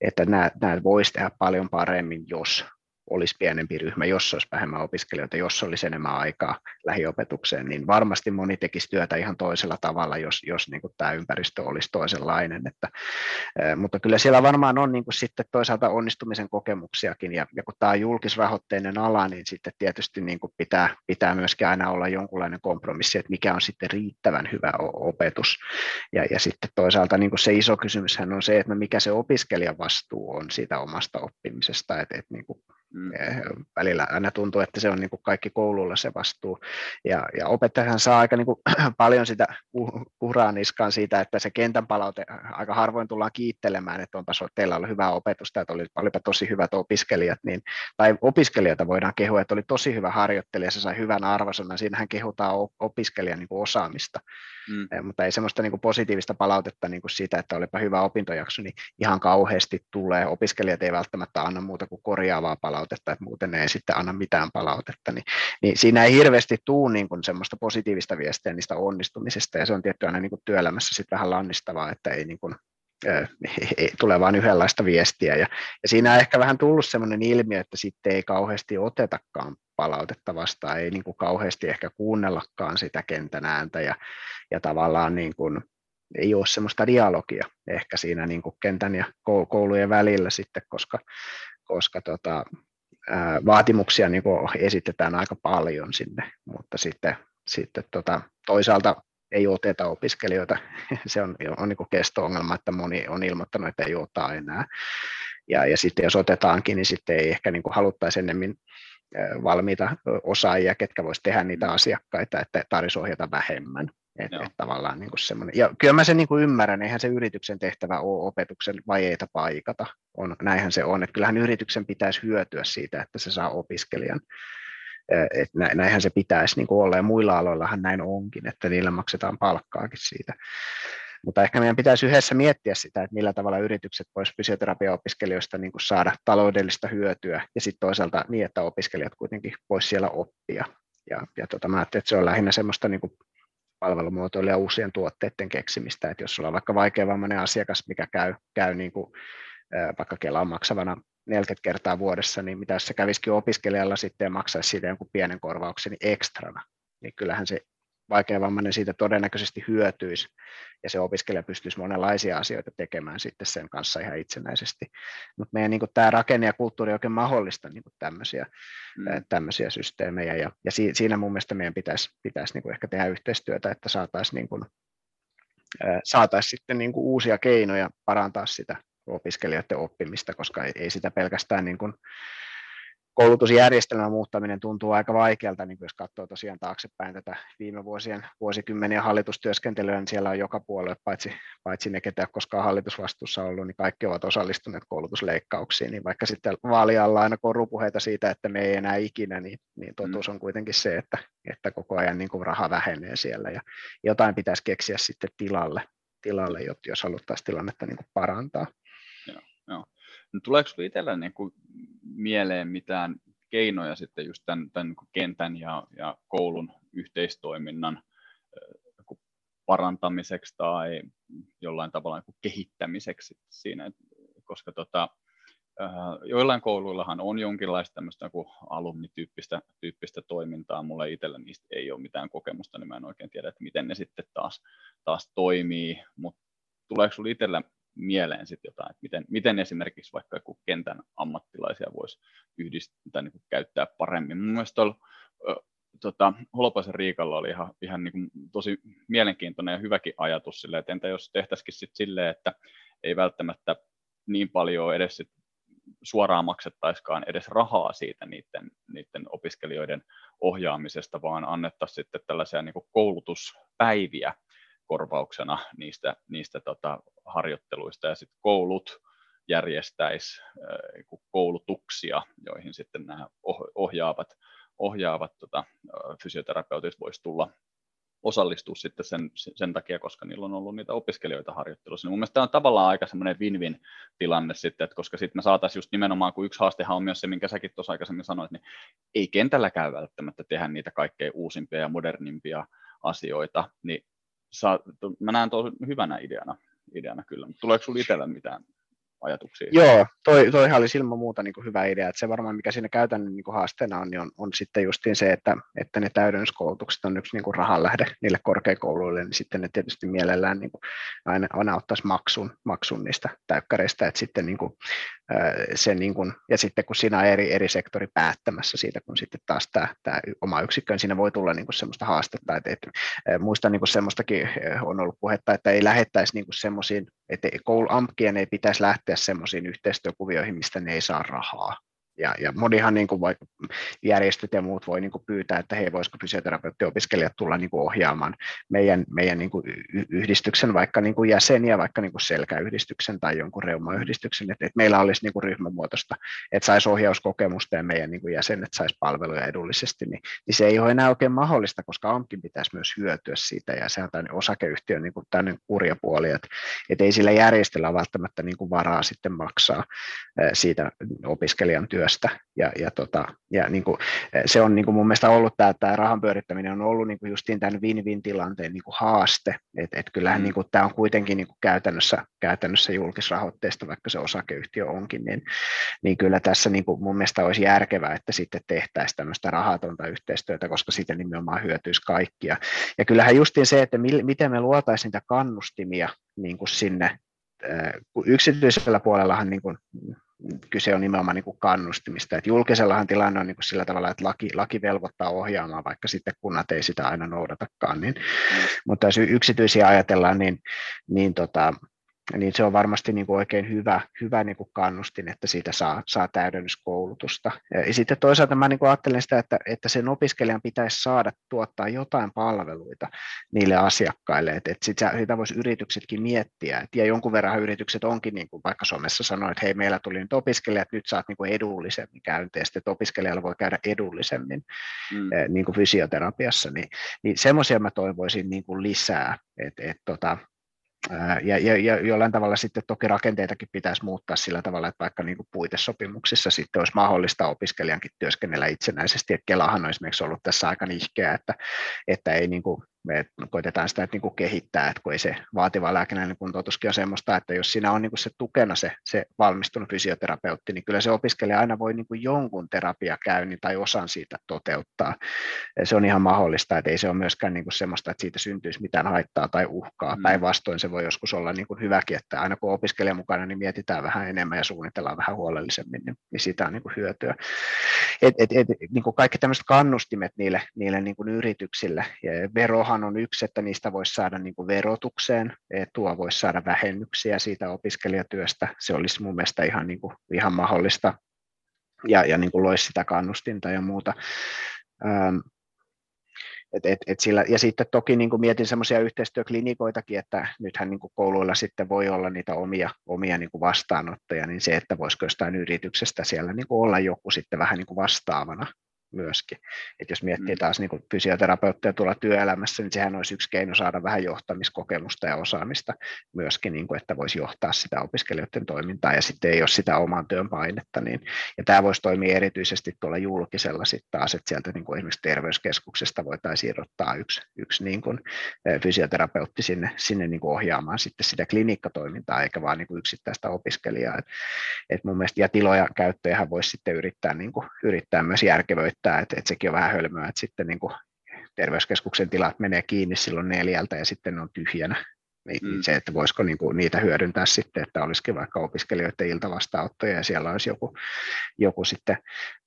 että nämä, nämä voisi tehdä paljon paremmin, jos olisi pienempi ryhmä, jos olisi vähemmän opiskelijoita, jos olisi enemmän aikaa lähiopetukseen, niin varmasti moni tekisi työtä ihan toisella tavalla, jos, jos niin kuin tämä ympäristö olisi toisenlainen. Että, mutta kyllä siellä varmaan on niin kuin sitten toisaalta onnistumisen kokemuksiakin, ja, ja kun tämä on julkisrahoitteinen ala, niin sitten tietysti niin kuin pitää, pitää myöskin aina olla jonkunlainen kompromissi, että mikä on sitten riittävän hyvä opetus. Ja, ja sitten toisaalta niin kuin se iso kysymys on se, että mikä se opiskelijan vastuu on siitä omasta oppimisesta, että, että niin kuin. Välillä aina tuntuu, että se on niin kuin kaikki koululla se vastuu. Ja, ja opettajahan saa aika niin kuin paljon sitä kuraa niskaan siitä, että se kentän palaute aika harvoin tullaan kiittelemään, että onpa teillä ollut hyvää opetusta, että oli, olipa tosi hyvät opiskelijat, niin, tai opiskelijoita voidaan kehua, että oli tosi hyvä harjoittelija, se sai hyvän arvosanan, siinähän kehutaan opiskelijan niin kuin osaamista. Mm. Mutta ei semmoista niin kuin positiivista palautetta niin kuin siitä, että olipa hyvä opintojakso, niin ihan kauheasti tulee. Opiskelijat ei välttämättä anna muuta kuin korjaavaa palautetta, että muuten ei sitten anna mitään palautetta. Niin, niin siinä ei hirveästi tule niin kuin semmoista positiivista viestiä niistä onnistumisista, ja se on tietty aina niin kuin työelämässä sitten vähän lannistavaa, että ei niin kuin tulee vain yhdenlaista viestiä. Ja, ja siinä on ehkä vähän tullut sellainen ilmiö, että sitten ei kauheasti otetakaan palautetta vastaan, ei niin kuin kauheasti ehkä kuunnellakaan sitä kentän ääntä ja, ja tavallaan niin kuin, ei ole semmoista dialogia ehkä siinä niin kuin kentän ja koulujen välillä sitten, koska, koska tota, vaatimuksia niin esitetään aika paljon sinne, mutta sitten, sitten tota, toisaalta ei oteta opiskelijoita. Se on, on niin kesto-ongelma, että moni on ilmoittanut, että ei ota enää. Ja, ja sitten jos otetaankin, niin sitten ei ehkä niin haluttaisi ennemmin valmiita osaajia, ketkä voisi tehdä niitä asiakkaita, että tarvitsisi ohjata vähemmän. Että et tavallaan niin kuin ja kyllä mä sen niin kuin ymmärrän, eihän se yrityksen tehtävä ole opetuksen vajeita paikata. On, näinhän se on, että kyllähän yrityksen pitäisi hyötyä siitä, että se saa opiskelijan. Et näinhän se pitäisi niin olla, ja muilla aloillahan näin onkin, että niillä maksetaan palkkaakin siitä. Mutta ehkä meidän pitäisi yhdessä miettiä sitä, että millä tavalla yritykset voisivat fysioterapiaopiskelijoista niin saada taloudellista hyötyä, ja sitten toisaalta niin, että opiskelijat kuitenkin voisivat siellä oppia. Ja, ja tota, mä ajattelin, että se on lähinnä semmoista niin palvelumuotoilu ja uusien tuotteiden keksimistä, että jos sulla on vaikka vaikeavammainen asiakas, mikä käy, käy niin kuin, vaikka Kelaan maksavana 40 kertaa vuodessa, niin mitä jos se kävisikin opiskelijalla sitten ja maksaisi siitä jonkun pienen korvauksen ekstrana, niin kyllähän se vaikeavammainen siitä todennäköisesti hyötyisi ja se opiskelija pystyisi monenlaisia asioita tekemään sitten sen kanssa ihan itsenäisesti. Mutta meidän niin tämä rakenne ja kulttuuri oikein mahdollista niin tämmöisiä, mm. tämmöisiä systeemejä ja, ja siinä mun mielestä meidän pitäisi, pitäisi niin ehkä tehdä yhteistyötä, että saataisiin niin saataisiin sitten niin uusia keinoja parantaa sitä opiskelijoiden oppimista, koska ei, sitä pelkästään niin kuin koulutusjärjestelmän muuttaminen tuntuu aika vaikealta, niin jos katsoo tosiaan taaksepäin tätä viime vuosien, vuosikymmeniä hallitustyöskentelyä, niin siellä on joka puolue, paitsi, paitsi ne, ketä koskaan hallitusvastuussa ollut, niin kaikki ovat osallistuneet koulutusleikkauksiin, niin vaikka sitten vaalialla aina korupuheita siitä, että me ei enää ikinä, niin, niin totuus on kuitenkin se, että, että koko ajan niin kuin raha vähenee siellä ja jotain pitäisi keksiä sitten tilalle, tilalle jos haluttaisiin tilannetta niin kuin parantaa. No, tuleeko itsellä niin kuin mieleen mitään keinoja sitten just tämän, tämän niin kentän ja, ja koulun yhteistoiminnan parantamiseksi tai jollain tavalla niin kehittämiseksi siinä, koska tota, joillain kouluillahan on jonkinlaista tämmöistä niin alumnityyppistä tyyppistä toimintaa. Mulla itsellä niistä ei ole mitään kokemusta, niin mä en oikein tiedä, että miten ne sitten taas, taas toimii, mutta tuleeko sinulla itsellä mieleen sit jotain, että miten, miten esimerkiksi vaikka joku kentän ammattilaisia voisi yhdistää niin käyttää paremmin. Mun mielestä tuolla, tota, Holopaisen Riikalla oli ihan, ihan niin kuin tosi mielenkiintoinen ja hyväkin ajatus sille, että entä jos tehtäisikin sitten silleen, että ei välttämättä niin paljon edes sit suoraan maksettaiskaan edes rahaa siitä niiden, niiden opiskelijoiden ohjaamisesta, vaan annettaisiin sitten tällaisia niin koulutuspäiviä, korvauksena niistä, niistä tota, harjoitteluista ja sitten koulut järjestäisi äh, koulutuksia, joihin sitten nämä ohjaavat, ohjaavat tota, fysioterapeutit voisi tulla osallistua sitten sen, sen takia, koska niillä on ollut niitä opiskelijoita harjoittelussa. Niin mun tämä on tavallaan aika semmoinen win-win tilanne sitten, että koska sitten me saataisiin just nimenomaan, kun yksi haastehan on myös se, minkä säkin tuossa aikaisemmin sanoit, niin ei kentälläkään välttämättä tehdä niitä kaikkein uusimpia ja modernimpia asioita, niin saa, mä näen tuon hyvänä ideana, ideana kyllä, tuleeko sinulla itsellä mitään ajatuksia? Joo, toi, toihan oli ilman muuta niin kuin hyvä idea, että se varmaan mikä siinä käytännön niin kuin haasteena on, niin on, on sitten justiin se, että, että ne täydennyskoulutukset on yksi niin kuin rahanlähde niille korkeakouluille, niin sitten ne tietysti mielellään niin kuin aina, aina ottaisi maksun, maksun niistä täykkäreistä, että sitten niin kuin, se niin kuin, ja sitten kun siinä on eri, eri sektori päättämässä siitä, kun sitten taas tämä, tämä oma yksikkö, niin siinä voi tulla niin kuin semmoista haastetta, että, että muistan niin kuin semmoistakin on ollut puhetta, että ei lähettäisi niin kuin semmoisiin, että koulu, AMKien ei pitäisi lähteä semmoisiin yhteistyökuvioihin, mistä ne ei saa rahaa, ja, ja monihan niin kuin voi, järjestöt ja muut voi niin kuin pyytää, että hei, voisiko fysioterapeuttiopiskelijat tulla niin kuin ohjaamaan meidän, meidän niin kuin yhdistyksen vaikka niin kuin jäseniä, vaikka niin kuin selkäyhdistyksen tai jonkun reumayhdistyksen, että, että meillä olisi niin kuin ryhmämuotoista, että saisi ohjauskokemusta ja meidän niin kuin jäsenet saisi palveluja edullisesti, niin, niin se ei ole enää oikein mahdollista, koska AMKin pitäisi myös hyötyä siitä. Ja se on tämän osakeyhtiön niin kuin tämmöinen kurja puoli, että, että ei sillä järjestöllä välttämättä niin kuin varaa sitten maksaa siitä opiskelijan työ työstä. Ja, ja, tota, ja niin kuin, se on niin kuin mun mielestä ollut tämä, tämä rahan pyörittäminen on ollut niin kuin justiin tämän win-win tilanteen niin kuin haaste. Et, et kyllähän mm. niin kuin, tämä on kuitenkin niin kuin käytännössä, käytännössä julkisrahoitteista, vaikka se osakeyhtiö onkin, niin, niin kyllä tässä niin kuin mun mielestä olisi järkevää, että sitten tehtäisiin tämmöistä rahatonta yhteistyötä, koska siitä nimenomaan hyötyisi kaikkia. Ja kyllähän justiin se, että miten me luotaisiin niitä kannustimia niin kuin sinne yksityisellä puolellahan niin kuin kyse on nimenomaan niin kuin kannustimista. että julkisellahan tilanne on niin kuin sillä tavalla, että laki, laki velvoittaa ohjaamaan, vaikka sitten kunnat ei sitä aina noudatakaan. Niin, mm. Mutta jos yksityisiä ajatellaan, niin, niin tota, niin se on varmasti niin kuin oikein hyvä, hyvä niin kuin kannustin, että siitä saa, saa täydennyskoulutusta. Ja sitten toisaalta mä niin kuin ajattelen sitä, että, että sen opiskelijan pitäisi saada tuottaa jotain palveluita niille asiakkaille, että, että sitä, sitä voisi yrityksetkin miettiä, että, ja jonkun verran yritykset onkin, niin kuin vaikka Suomessa sanoi, että hei, meillä tuli nyt opiskelijat, nyt saat niin kuin edullisemmin käyntiä, sitten että opiskelijalla voi käydä edullisemmin mm. niin kuin fysioterapiassa, niin, niin semmoisia mä toivoisin niin kuin lisää, että, että tota, ja, ja, ja jollain tavalla sitten toki rakenteitakin pitäisi muuttaa sillä tavalla, että vaikka niin kuin puitesopimuksissa sitten olisi mahdollista opiskelijankin työskennellä itsenäisesti, että Kelahan on esimerkiksi ollut tässä aika nihkeä, että, että ei niin kuin me koitetaan sitä että niin kuin kehittää, että kun ei se vaativa lääkinnällinen kuntoutuskin on semmoista, että jos siinä on niin kuin se tukena se, se valmistunut fysioterapeutti, niin kyllä se opiskelija aina voi niin kuin jonkun terapiakäynnin tai osan siitä toteuttaa. Ja se on ihan mahdollista, että ei se ole myöskään niin kuin semmoista, että siitä syntyisi mitään haittaa tai uhkaa. Mm. Päinvastoin se voi joskus olla niin kuin hyväkin, että aina kun opiskelija mukana, niin mietitään vähän enemmän ja suunnitellaan vähän huolellisemmin, niin, niin siitä on niin kuin hyötyä. Et, et, et, niin kuin kaikki tämmöiset kannustimet niille, niille niin kuin yrityksille, ja verohan tuohan on yksi, että niistä voisi saada niin kuin verotukseen, tuo voisi saada vähennyksiä siitä opiskelijatyöstä, se olisi mun mielestä ihan, niin kuin, ihan mahdollista ja, ja niin kuin loisi sitä kannustinta ja muuta. Ähm, et, et, et sillä, ja sitten toki niin kuin mietin semmoisia yhteistyöklinikoitakin, että nythän niin kuin kouluilla sitten voi olla niitä omia, omia niin kuin vastaanottoja, niin se, että voisiko jostain yrityksestä siellä niin kuin olla joku sitten vähän niin kuin vastaavana myöskin. Et jos miettii mm. taas niin fysioterapeutteja tuolla työelämässä, niin sehän olisi yksi keino saada vähän johtamiskokemusta ja osaamista myöskin, niin kuin, että voisi johtaa sitä opiskelijoiden toimintaa ja sitten ei ole sitä oman työn painetta. Niin, ja tämä voisi toimia erityisesti tuolla julkisella sitten taas, että sieltä niin kuin esimerkiksi terveyskeskuksesta voitaisiin irrottaa yksi, yksi niin kuin fysioterapeutti sinne, sinne niin kuin ohjaamaan sitten sitä klinikkatoimintaa, eikä vaan niin kuin yksittäistä opiskelijaa. Et, et mun mielestä, ja tiloja käyttöjähän voisi sitten yrittää, niin kuin, yrittää myös järkevöittää että, että, että sekin on vähän hölmöä, että sitten niin kuin terveyskeskuksen tilat menee kiinni silloin neljältä ja sitten ne on tyhjänä. Niin mm. se, että voisiko niin kuin niitä hyödyntää sitten, että olisikin vaikka opiskelijoiden iltavastaanottoja ja siellä olisi joku, joku sitten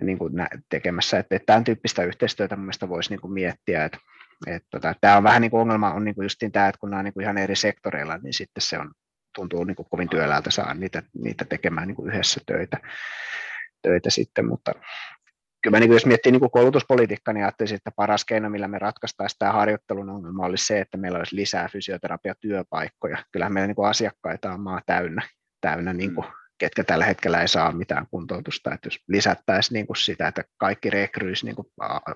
niin kuin tekemässä. Että, että tämän tyyppistä yhteistyötä mun mielestä voisi niin kuin miettiä, että, että tota, tämä on vähän niin kuin ongelma on niin kuin justiin tämä, että kun nämä on niin kuin ihan eri sektoreilla, niin sitten se on, tuntuu niin kuin kovin työläältä saa niitä, niitä tekemään niin kuin yhdessä töitä, töitä sitten, mutta kyllä mä niin jos miettii niin koulutuspolitiikkaa, niin ajattelisin, että paras keino, millä me ratkaistaan tämä harjoittelun ongelma, olisi se, että meillä olisi lisää fysioterapiatyöpaikkoja. Kyllähän meillä niin asiakkaita on maa täynnä, täynnä niin kuin, ketkä tällä hetkellä ei saa mitään kuntoutusta. Että jos lisättäisiin niin kuin sitä, että kaikki rekryys niin kuin,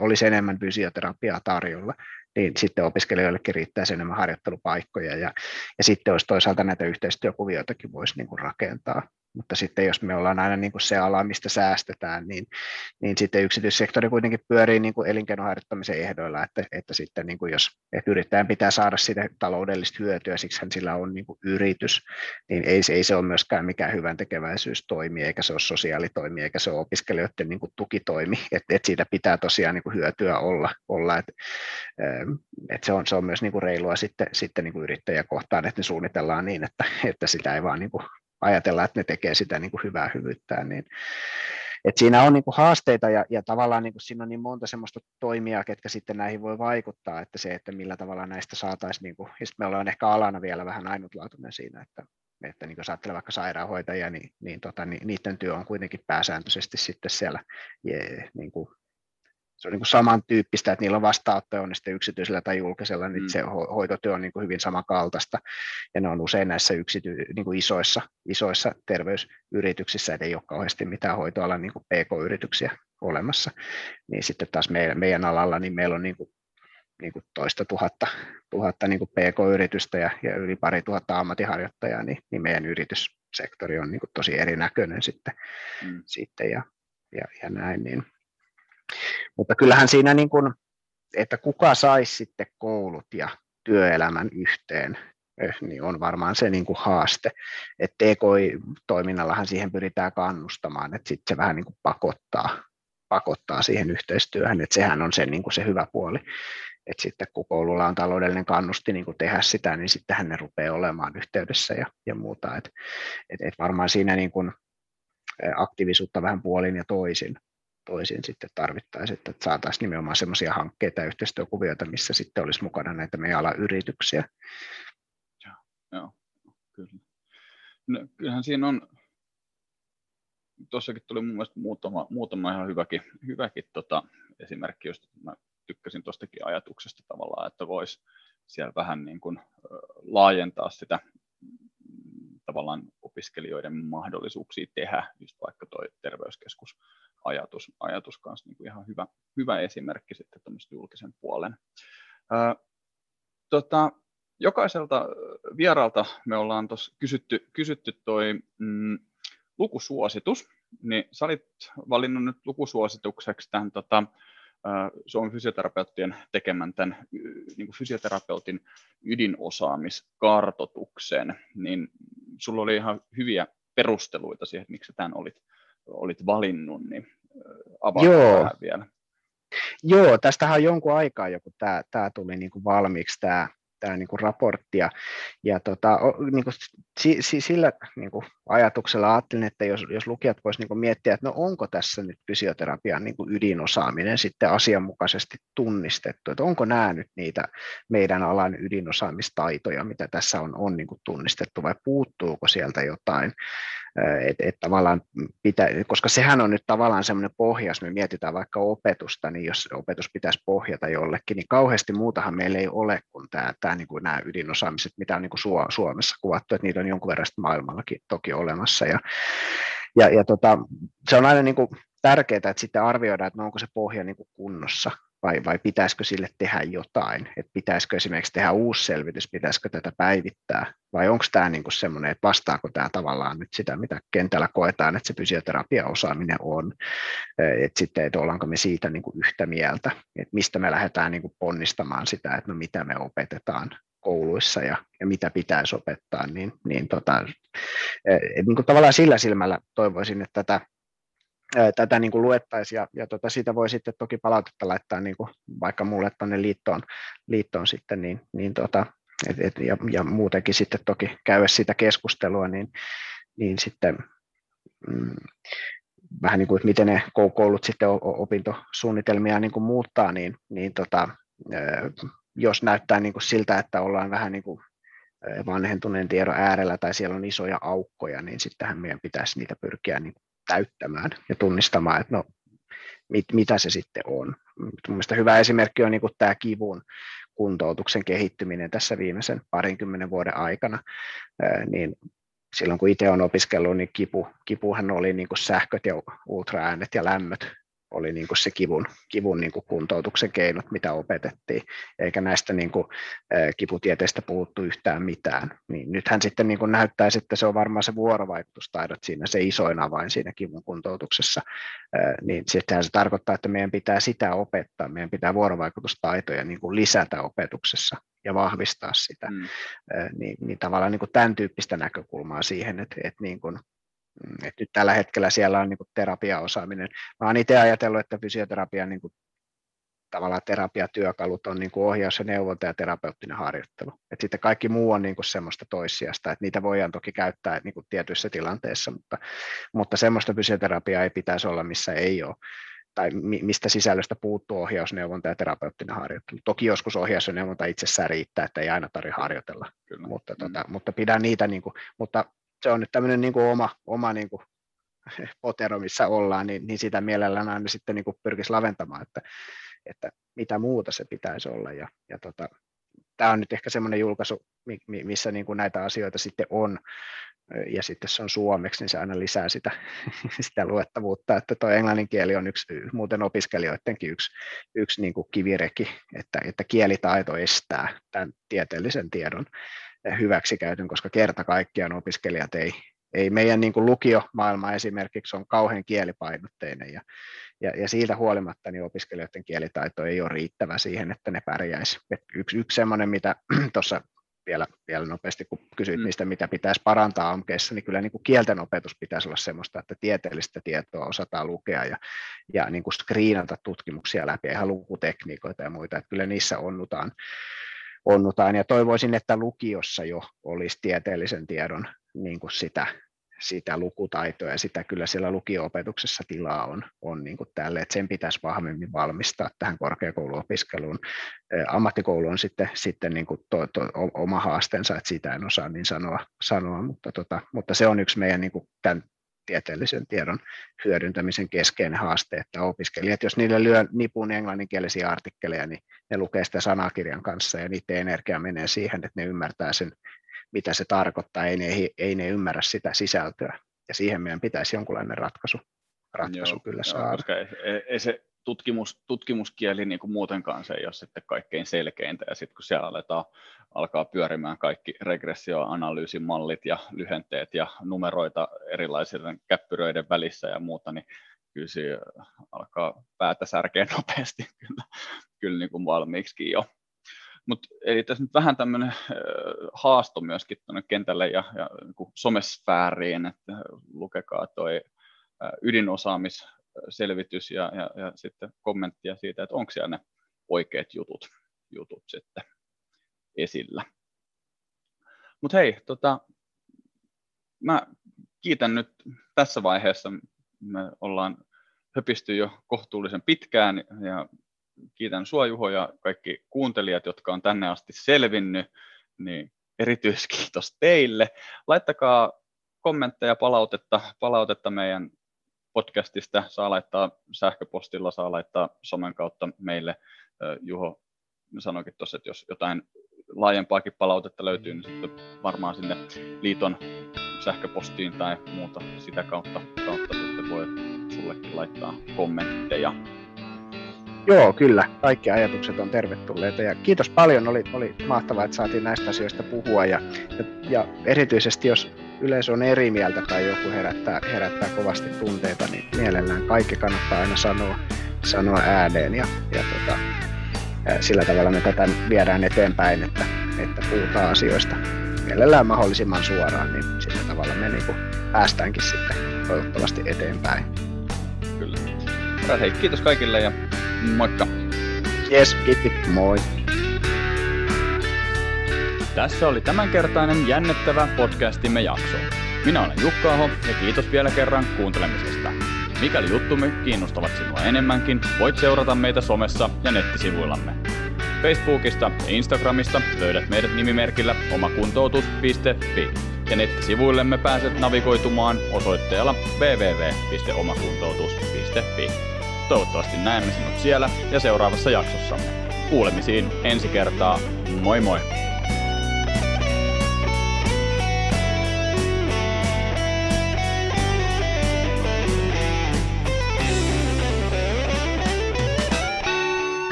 olisi enemmän fysioterapiaa tarjolla, niin sitten opiskelijoillekin riittäisi enemmän harjoittelupaikkoja ja, ja sitten olisi toisaalta näitä yhteistyökuvioitakin voisi niin kuin rakentaa mutta sitten jos me ollaan aina niin kuin se ala, mistä säästetään, niin, niin sitten yksityissektori kuitenkin pyörii niin kuin elinkeinoharjoittamisen ehdoilla, että, että sitten niin kuin jos että yrittäjän pitää saada sitä taloudellista hyötyä, siksi sillä on niin kuin yritys, niin ei, ei se ole myöskään mikään hyvän tekeväisyystoimi, eikä se ole sosiaalitoimi, eikä se ole opiskelijoiden niin kuin tukitoimi, että, että siitä pitää tosiaan niin kuin hyötyä olla, olla että, että se, on, se on myös niin kuin reilua sitten, sitten niin kuin yrittäjäkohtaan, että ne suunnitellaan niin, että, että sitä ei vaan niin kuin ajatella, että ne tekee sitä niin kuin hyvää hyvyyttään, niin et siinä on niin kuin haasteita ja, ja tavallaan niin kuin siinä on niin monta semmoista toimijaa, ketkä sitten näihin voi vaikuttaa, että se, että millä tavalla näistä saataisiin, niin kuin, ja sitten me ollaan ehkä alana vielä vähän ainutlaatuinen siinä, että, että niin jos ajattelee vaikka sairaanhoitajia, niin, niin, tota, niin niiden työ on kuitenkin pääsääntöisesti sitten siellä niin kuin se on niin kuin samantyyppistä, että niillä on vastaanottoja on sitten yksityisellä tai julkisella, niin mm. se hoitotyö on niin kuin hyvin samankaltaista, ja ne on usein näissä yksity- niin kuin isoissa, isoissa terveysyrityksissä, että ei ole kauheasti mitään hoitoalan niin kuin PK-yrityksiä olemassa, niin sitten taas meidän, meidän alalla, niin meillä on niin kuin, niin kuin toista tuhatta, tuhatta niin kuin PK-yritystä ja, ja yli pari tuhatta ammattiharjoittajaa, niin, niin meidän yrityssektori on niin kuin tosi erinäköinen sitten, mm. sitten ja, ja, ja näin, niin mutta kyllähän siinä, niin kuin, että kuka saisi sitten koulut ja työelämän yhteen, eh, niin on varmaan se niin kuin haaste. että TKI-toiminnallahan siihen pyritään kannustamaan, että sitten se vähän niin kuin pakottaa, pakottaa siihen yhteistyöhön, että sehän on se, niin kuin se hyvä puoli. Että sitten kun koululla on taloudellinen kannusti niin tehdä sitä, niin sittenhän ne rupeaa olemaan yhteydessä ja, ja muuta. Et, et, et varmaan siinä niin kuin eh, aktiivisuutta vähän puolin ja toisin, toisin sitten tarvittaisiin, että saataisiin nimenomaan sellaisia hankkeita ja yhteistyökuvioita, missä sitten olisi mukana näitä meidän alan yrityksiä. Joo, joo kyllä. No, kyllähän siinä on, tuossakin tuli mun mielestä muutama, muutama ihan hyväkin, hyväkin tota, esimerkki, josta mä tykkäsin tuostakin ajatuksesta tavallaan, että voisi siellä vähän niin kuin, laajentaa sitä tavallaan opiskelijoiden mahdollisuuksia tehdä, just vaikka tuo terveyskeskus ajatus, ajatus kanssa niin kuin ihan hyvä, hyvä esimerkki sitten julkisen puolen. Ää, tota, jokaiselta vieralta me ollaan tuossa kysytty, kysytty toi mm, lukusuositus, niin sä olit valinnut nyt lukusuositukseksi tämän tota, Suomen fysioterapeuttien tekemän tämän niin kuin fysioterapeutin ydinosaamiskartotuksen, niin sulla oli ihan hyviä perusteluita siihen, että miksi tämän olit olit valinnut, niin avaa vähän vielä. Joo, tästähän on jonkun aikaa joku tämä, tämä tuli niin kuin valmiiksi tämä, tämä niin kuin raportti. Ja, ja tota, niin kuin, si, si, sillä niin kuin ajatuksella ajattelin, että jos, jos lukijat voisivat niin miettiä, että no onko tässä nyt fysioterapian niin kuin ydinosaaminen sitten asianmukaisesti tunnistettu, että onko nämä nyt niitä meidän alan ydinosaamistaitoja, mitä tässä on, on niin kuin tunnistettu vai puuttuuko sieltä jotain, että et tavallaan pitää, koska sehän on nyt tavallaan semmoinen pohja, jos me mietitään vaikka opetusta, niin jos opetus pitäisi pohjata jollekin, niin kauheasti muutahan meillä ei ole kuin tämä, tämä niin kuin nämä ydinosaamiset, mitä on niin kuin Suomessa kuvattu, että niitä on jonkun verran maailmallakin toki olemassa. Ja, ja, ja tota, se on aina niin kuin tärkeää, että sitten arvioidaan, että no onko se pohja niin kuin kunnossa vai, vai pitäisikö sille tehdä jotain, että pitäisikö esimerkiksi tehdä uusi selvitys, pitäisikö tätä päivittää, vai onko tämä niin semmoinen, että vastaako tämä tavallaan nyt sitä, mitä kentällä koetaan, että se fysioterapia-osaaminen on, että sitten, että ollaanko me siitä niin kuin yhtä mieltä, että mistä me lähdetään niin kuin ponnistamaan sitä, että no mitä me opetetaan kouluissa ja, ja mitä pitäisi opettaa, niin, niin, tota, niin kuin tavallaan sillä silmällä toivoisin, että tätä tätä niin kuin luettaisiin ja, ja tota, siitä voi sitten toki palautetta laittaa niin kuin vaikka mulle tuonne liittoon, liittoon sitten, niin, niin tota, et, et, ja, ja, muutenkin sitten toki käydä sitä keskustelua, niin, niin sitten mm, vähän niin kuin, että miten ne koulut sitten opintosuunnitelmia niin kuin muuttaa, niin, niin tota, jos näyttää niin kuin siltä, että ollaan vähän niin kuin vanhentuneen tiedon äärellä tai siellä on isoja aukkoja, niin sittenhän meidän pitäisi niitä pyrkiä niin täyttämään ja tunnistamaan, että no, mit, mitä se sitten on. Mielestäni hyvä esimerkki on niin tämä kivun kuntoutuksen kehittyminen tässä viimeisen parinkymmenen vuoden aikana, niin silloin kun itse olen opiskellut, niin kipu, kipuhan oli niin sähköt ja ultraäänet ja lämmöt oli niin kuin se kivun, kivun niin kuin kuntoutuksen keinot, mitä opetettiin, eikä näistä niin kuin, kiputieteistä puhuttu yhtään mitään. Niin nythän sitten niin kuin näyttää, että se on varmaan se vuorovaikutustaidot siinä se isoin avain siinä kivun kuntoutuksessa, niin sittenhän se tarkoittaa, että meidän pitää sitä opettaa, meidän pitää vuorovaikutustaitoja niin kuin lisätä opetuksessa ja vahvistaa sitä, mm. niin, niin tavallaan niin kuin tämän tyyppistä näkökulmaa siihen, että, että niin kuin et nyt tällä hetkellä siellä on niin kuin terapiaosaaminen. Mä olen itse ajatellut, että fysioterapian niin kuin, tavallaan terapiatyökalut on niin kuin ohjaus ja neuvonta ja terapeuttinen harjoittelu. Et sitten kaikki muu on niin kuin semmoista toissijasta, että niitä voidaan toki käyttää niin kuin tietyissä tilanteissa, mutta, mutta semmoista fysioterapiaa ei pitäisi olla, missä ei ole tai mistä sisällöstä puuttuu ohjausneuvonta ja terapeuttinen harjoittelu. Toki joskus ohjausneuvonta itsessään riittää, että ei aina tarvitse harjoitella, Kyllä. Mutta, mm. tota, mutta pidän niitä, niin kuin, mutta se on nyt tämmöinen niin kuin oma, oma niin kuin potero, missä ollaan, niin, niin sitä mielellään aina sitten niin kuin pyrkisi laventamaan, että, että mitä muuta se pitäisi olla. Ja, ja tota, tämä on nyt ehkä semmoinen julkaisu, missä niin kuin näitä asioita sitten on, ja sitten se on suomeksi, niin se aina lisää sitä, sitä luettavuutta, että tuo englannin kieli on yksi, muuten opiskelijoidenkin yksi, yksi niin kuin kivireki, että, että kielitaito estää tämän tieteellisen tiedon hyväksikäytön, koska kerta kaikkiaan opiskelijat ei, ei meidän niin kuin lukiomaailma esimerkiksi on kauhean kielipainotteinen ja, ja, ja siitä huolimatta niin opiskelijoiden kielitaito ei ole riittävä siihen, että ne pärjäisi. yksi, yksi semmoinen, mitä tuossa vielä, vielä nopeasti, kun kysyit mm. niistä, mitä pitäisi parantaa AMKissa, niin kyllä niin kuin kielten opetus pitäisi olla sellaista, että tieteellistä tietoa osataan lukea ja, ja niin kuin screenata tutkimuksia läpi, ihan lukutekniikoita ja muita, että kyllä niissä onnutaan, onnutaan ja toivoisin, että lukiossa jo olisi tieteellisen tiedon niin kuin sitä, sitä lukutaitoa. Ja sitä kyllä siellä lukio-opetuksessa tilaa on, on niin kuin tälle, että sen pitäisi vahvemmin valmistaa tähän korkeakouluopiskeluun. Ammattikoulu on sitten, sitten niin kuin to, to, oma haasteensa, että siitä en osaa niin sanoa, sanoa mutta, tota, mutta se on yksi meidän niin kuin tämän tieteellisen tiedon hyödyntämisen keskeinen haaste, että opiskelijat, jos niille lyö nipun englanninkielisiä artikkeleja, niin ne lukee sitä sanakirjan kanssa ja niiden energia menee siihen, että ne ymmärtää sen, mitä se tarkoittaa, ei ne, ei ne ymmärrä sitä sisältöä. Ja siihen meidän pitäisi jonkunlainen ratkaisu, ratkaisu joo, kyllä saada. koska ei, ei se tutkimus, tutkimuskieli niin kuin muutenkaan se ei ole sitten kaikkein selkeintä, ja sitten kun siellä aletaan, alkaa pyörimään kaikki regressioanalyysin mallit ja lyhenteet ja numeroita erilaisiden käppyröiden välissä ja muuta, niin kyllä se alkaa päätä särkeä nopeasti kyllä, kyllä niin kuin valmiiksi jo. Mut, eli tässä nyt vähän tämmöinen haasto myöskin tuonne kentälle ja, ja niin somesfääriin, että lukekaa toi ydinosaamis selvitys ja, ja, ja sitten kommenttia siitä, että onko siellä ne oikeat jutut, jutut sitten esillä. Mutta hei, tota, mä kiitän nyt tässä vaiheessa. Me ollaan höpisty jo kohtuullisen pitkään ja kiitän sua Juho ja kaikki kuuntelijat, jotka on tänne asti selvinnyt, niin erityiskiitos teille. Laittakaa kommentteja, palautetta, palautetta meidän podcastista, saa laittaa sähköpostilla, saa laittaa somen kautta meille. Juho sanoikin tuossa, että jos jotain laajempaakin palautetta löytyy, niin sitten varmaan sinne liiton sähköpostiin tai muuta sitä kautta, kautta sitten voi sullekin laittaa kommentteja. Joo, kyllä. Kaikki ajatukset on tervetulleita ja kiitos paljon. Oli, oli mahtavaa, että saatiin näistä asioista puhua ja, ja, ja erityisesti jos yleisö on eri mieltä tai joku herättää, herättää kovasti tunteita, niin mielellään kaikki kannattaa aina sanoa, sanoa ääneen ja, ja tota, sillä tavalla me tätä viedään eteenpäin, että, että puhutaan asioista mielellään mahdollisimman suoraan, niin sillä tavalla me niin päästäänkin sitten toivottavasti eteenpäin. Kyllä. Hei, kiitos kaikille ja moikka! Yes, kiitti, moi! Tässä oli tämänkertainen jännittävä podcastimme jakso. Minä olen Jukka Aho ja kiitos vielä kerran kuuntelemisesta. Mikäli juttumme kiinnostavat sinua enemmänkin, voit seurata meitä somessa ja nettisivuillamme. Facebookista ja Instagramista löydät meidät nimimerkillä omakuntoutus.fi ja nettisivuillemme pääset navigoitumaan osoitteella www.omakuntoutus.fi. Toivottavasti näemme sinut siellä ja seuraavassa jaksossamme. Kuulemisiin ensi kertaa. Moi moi!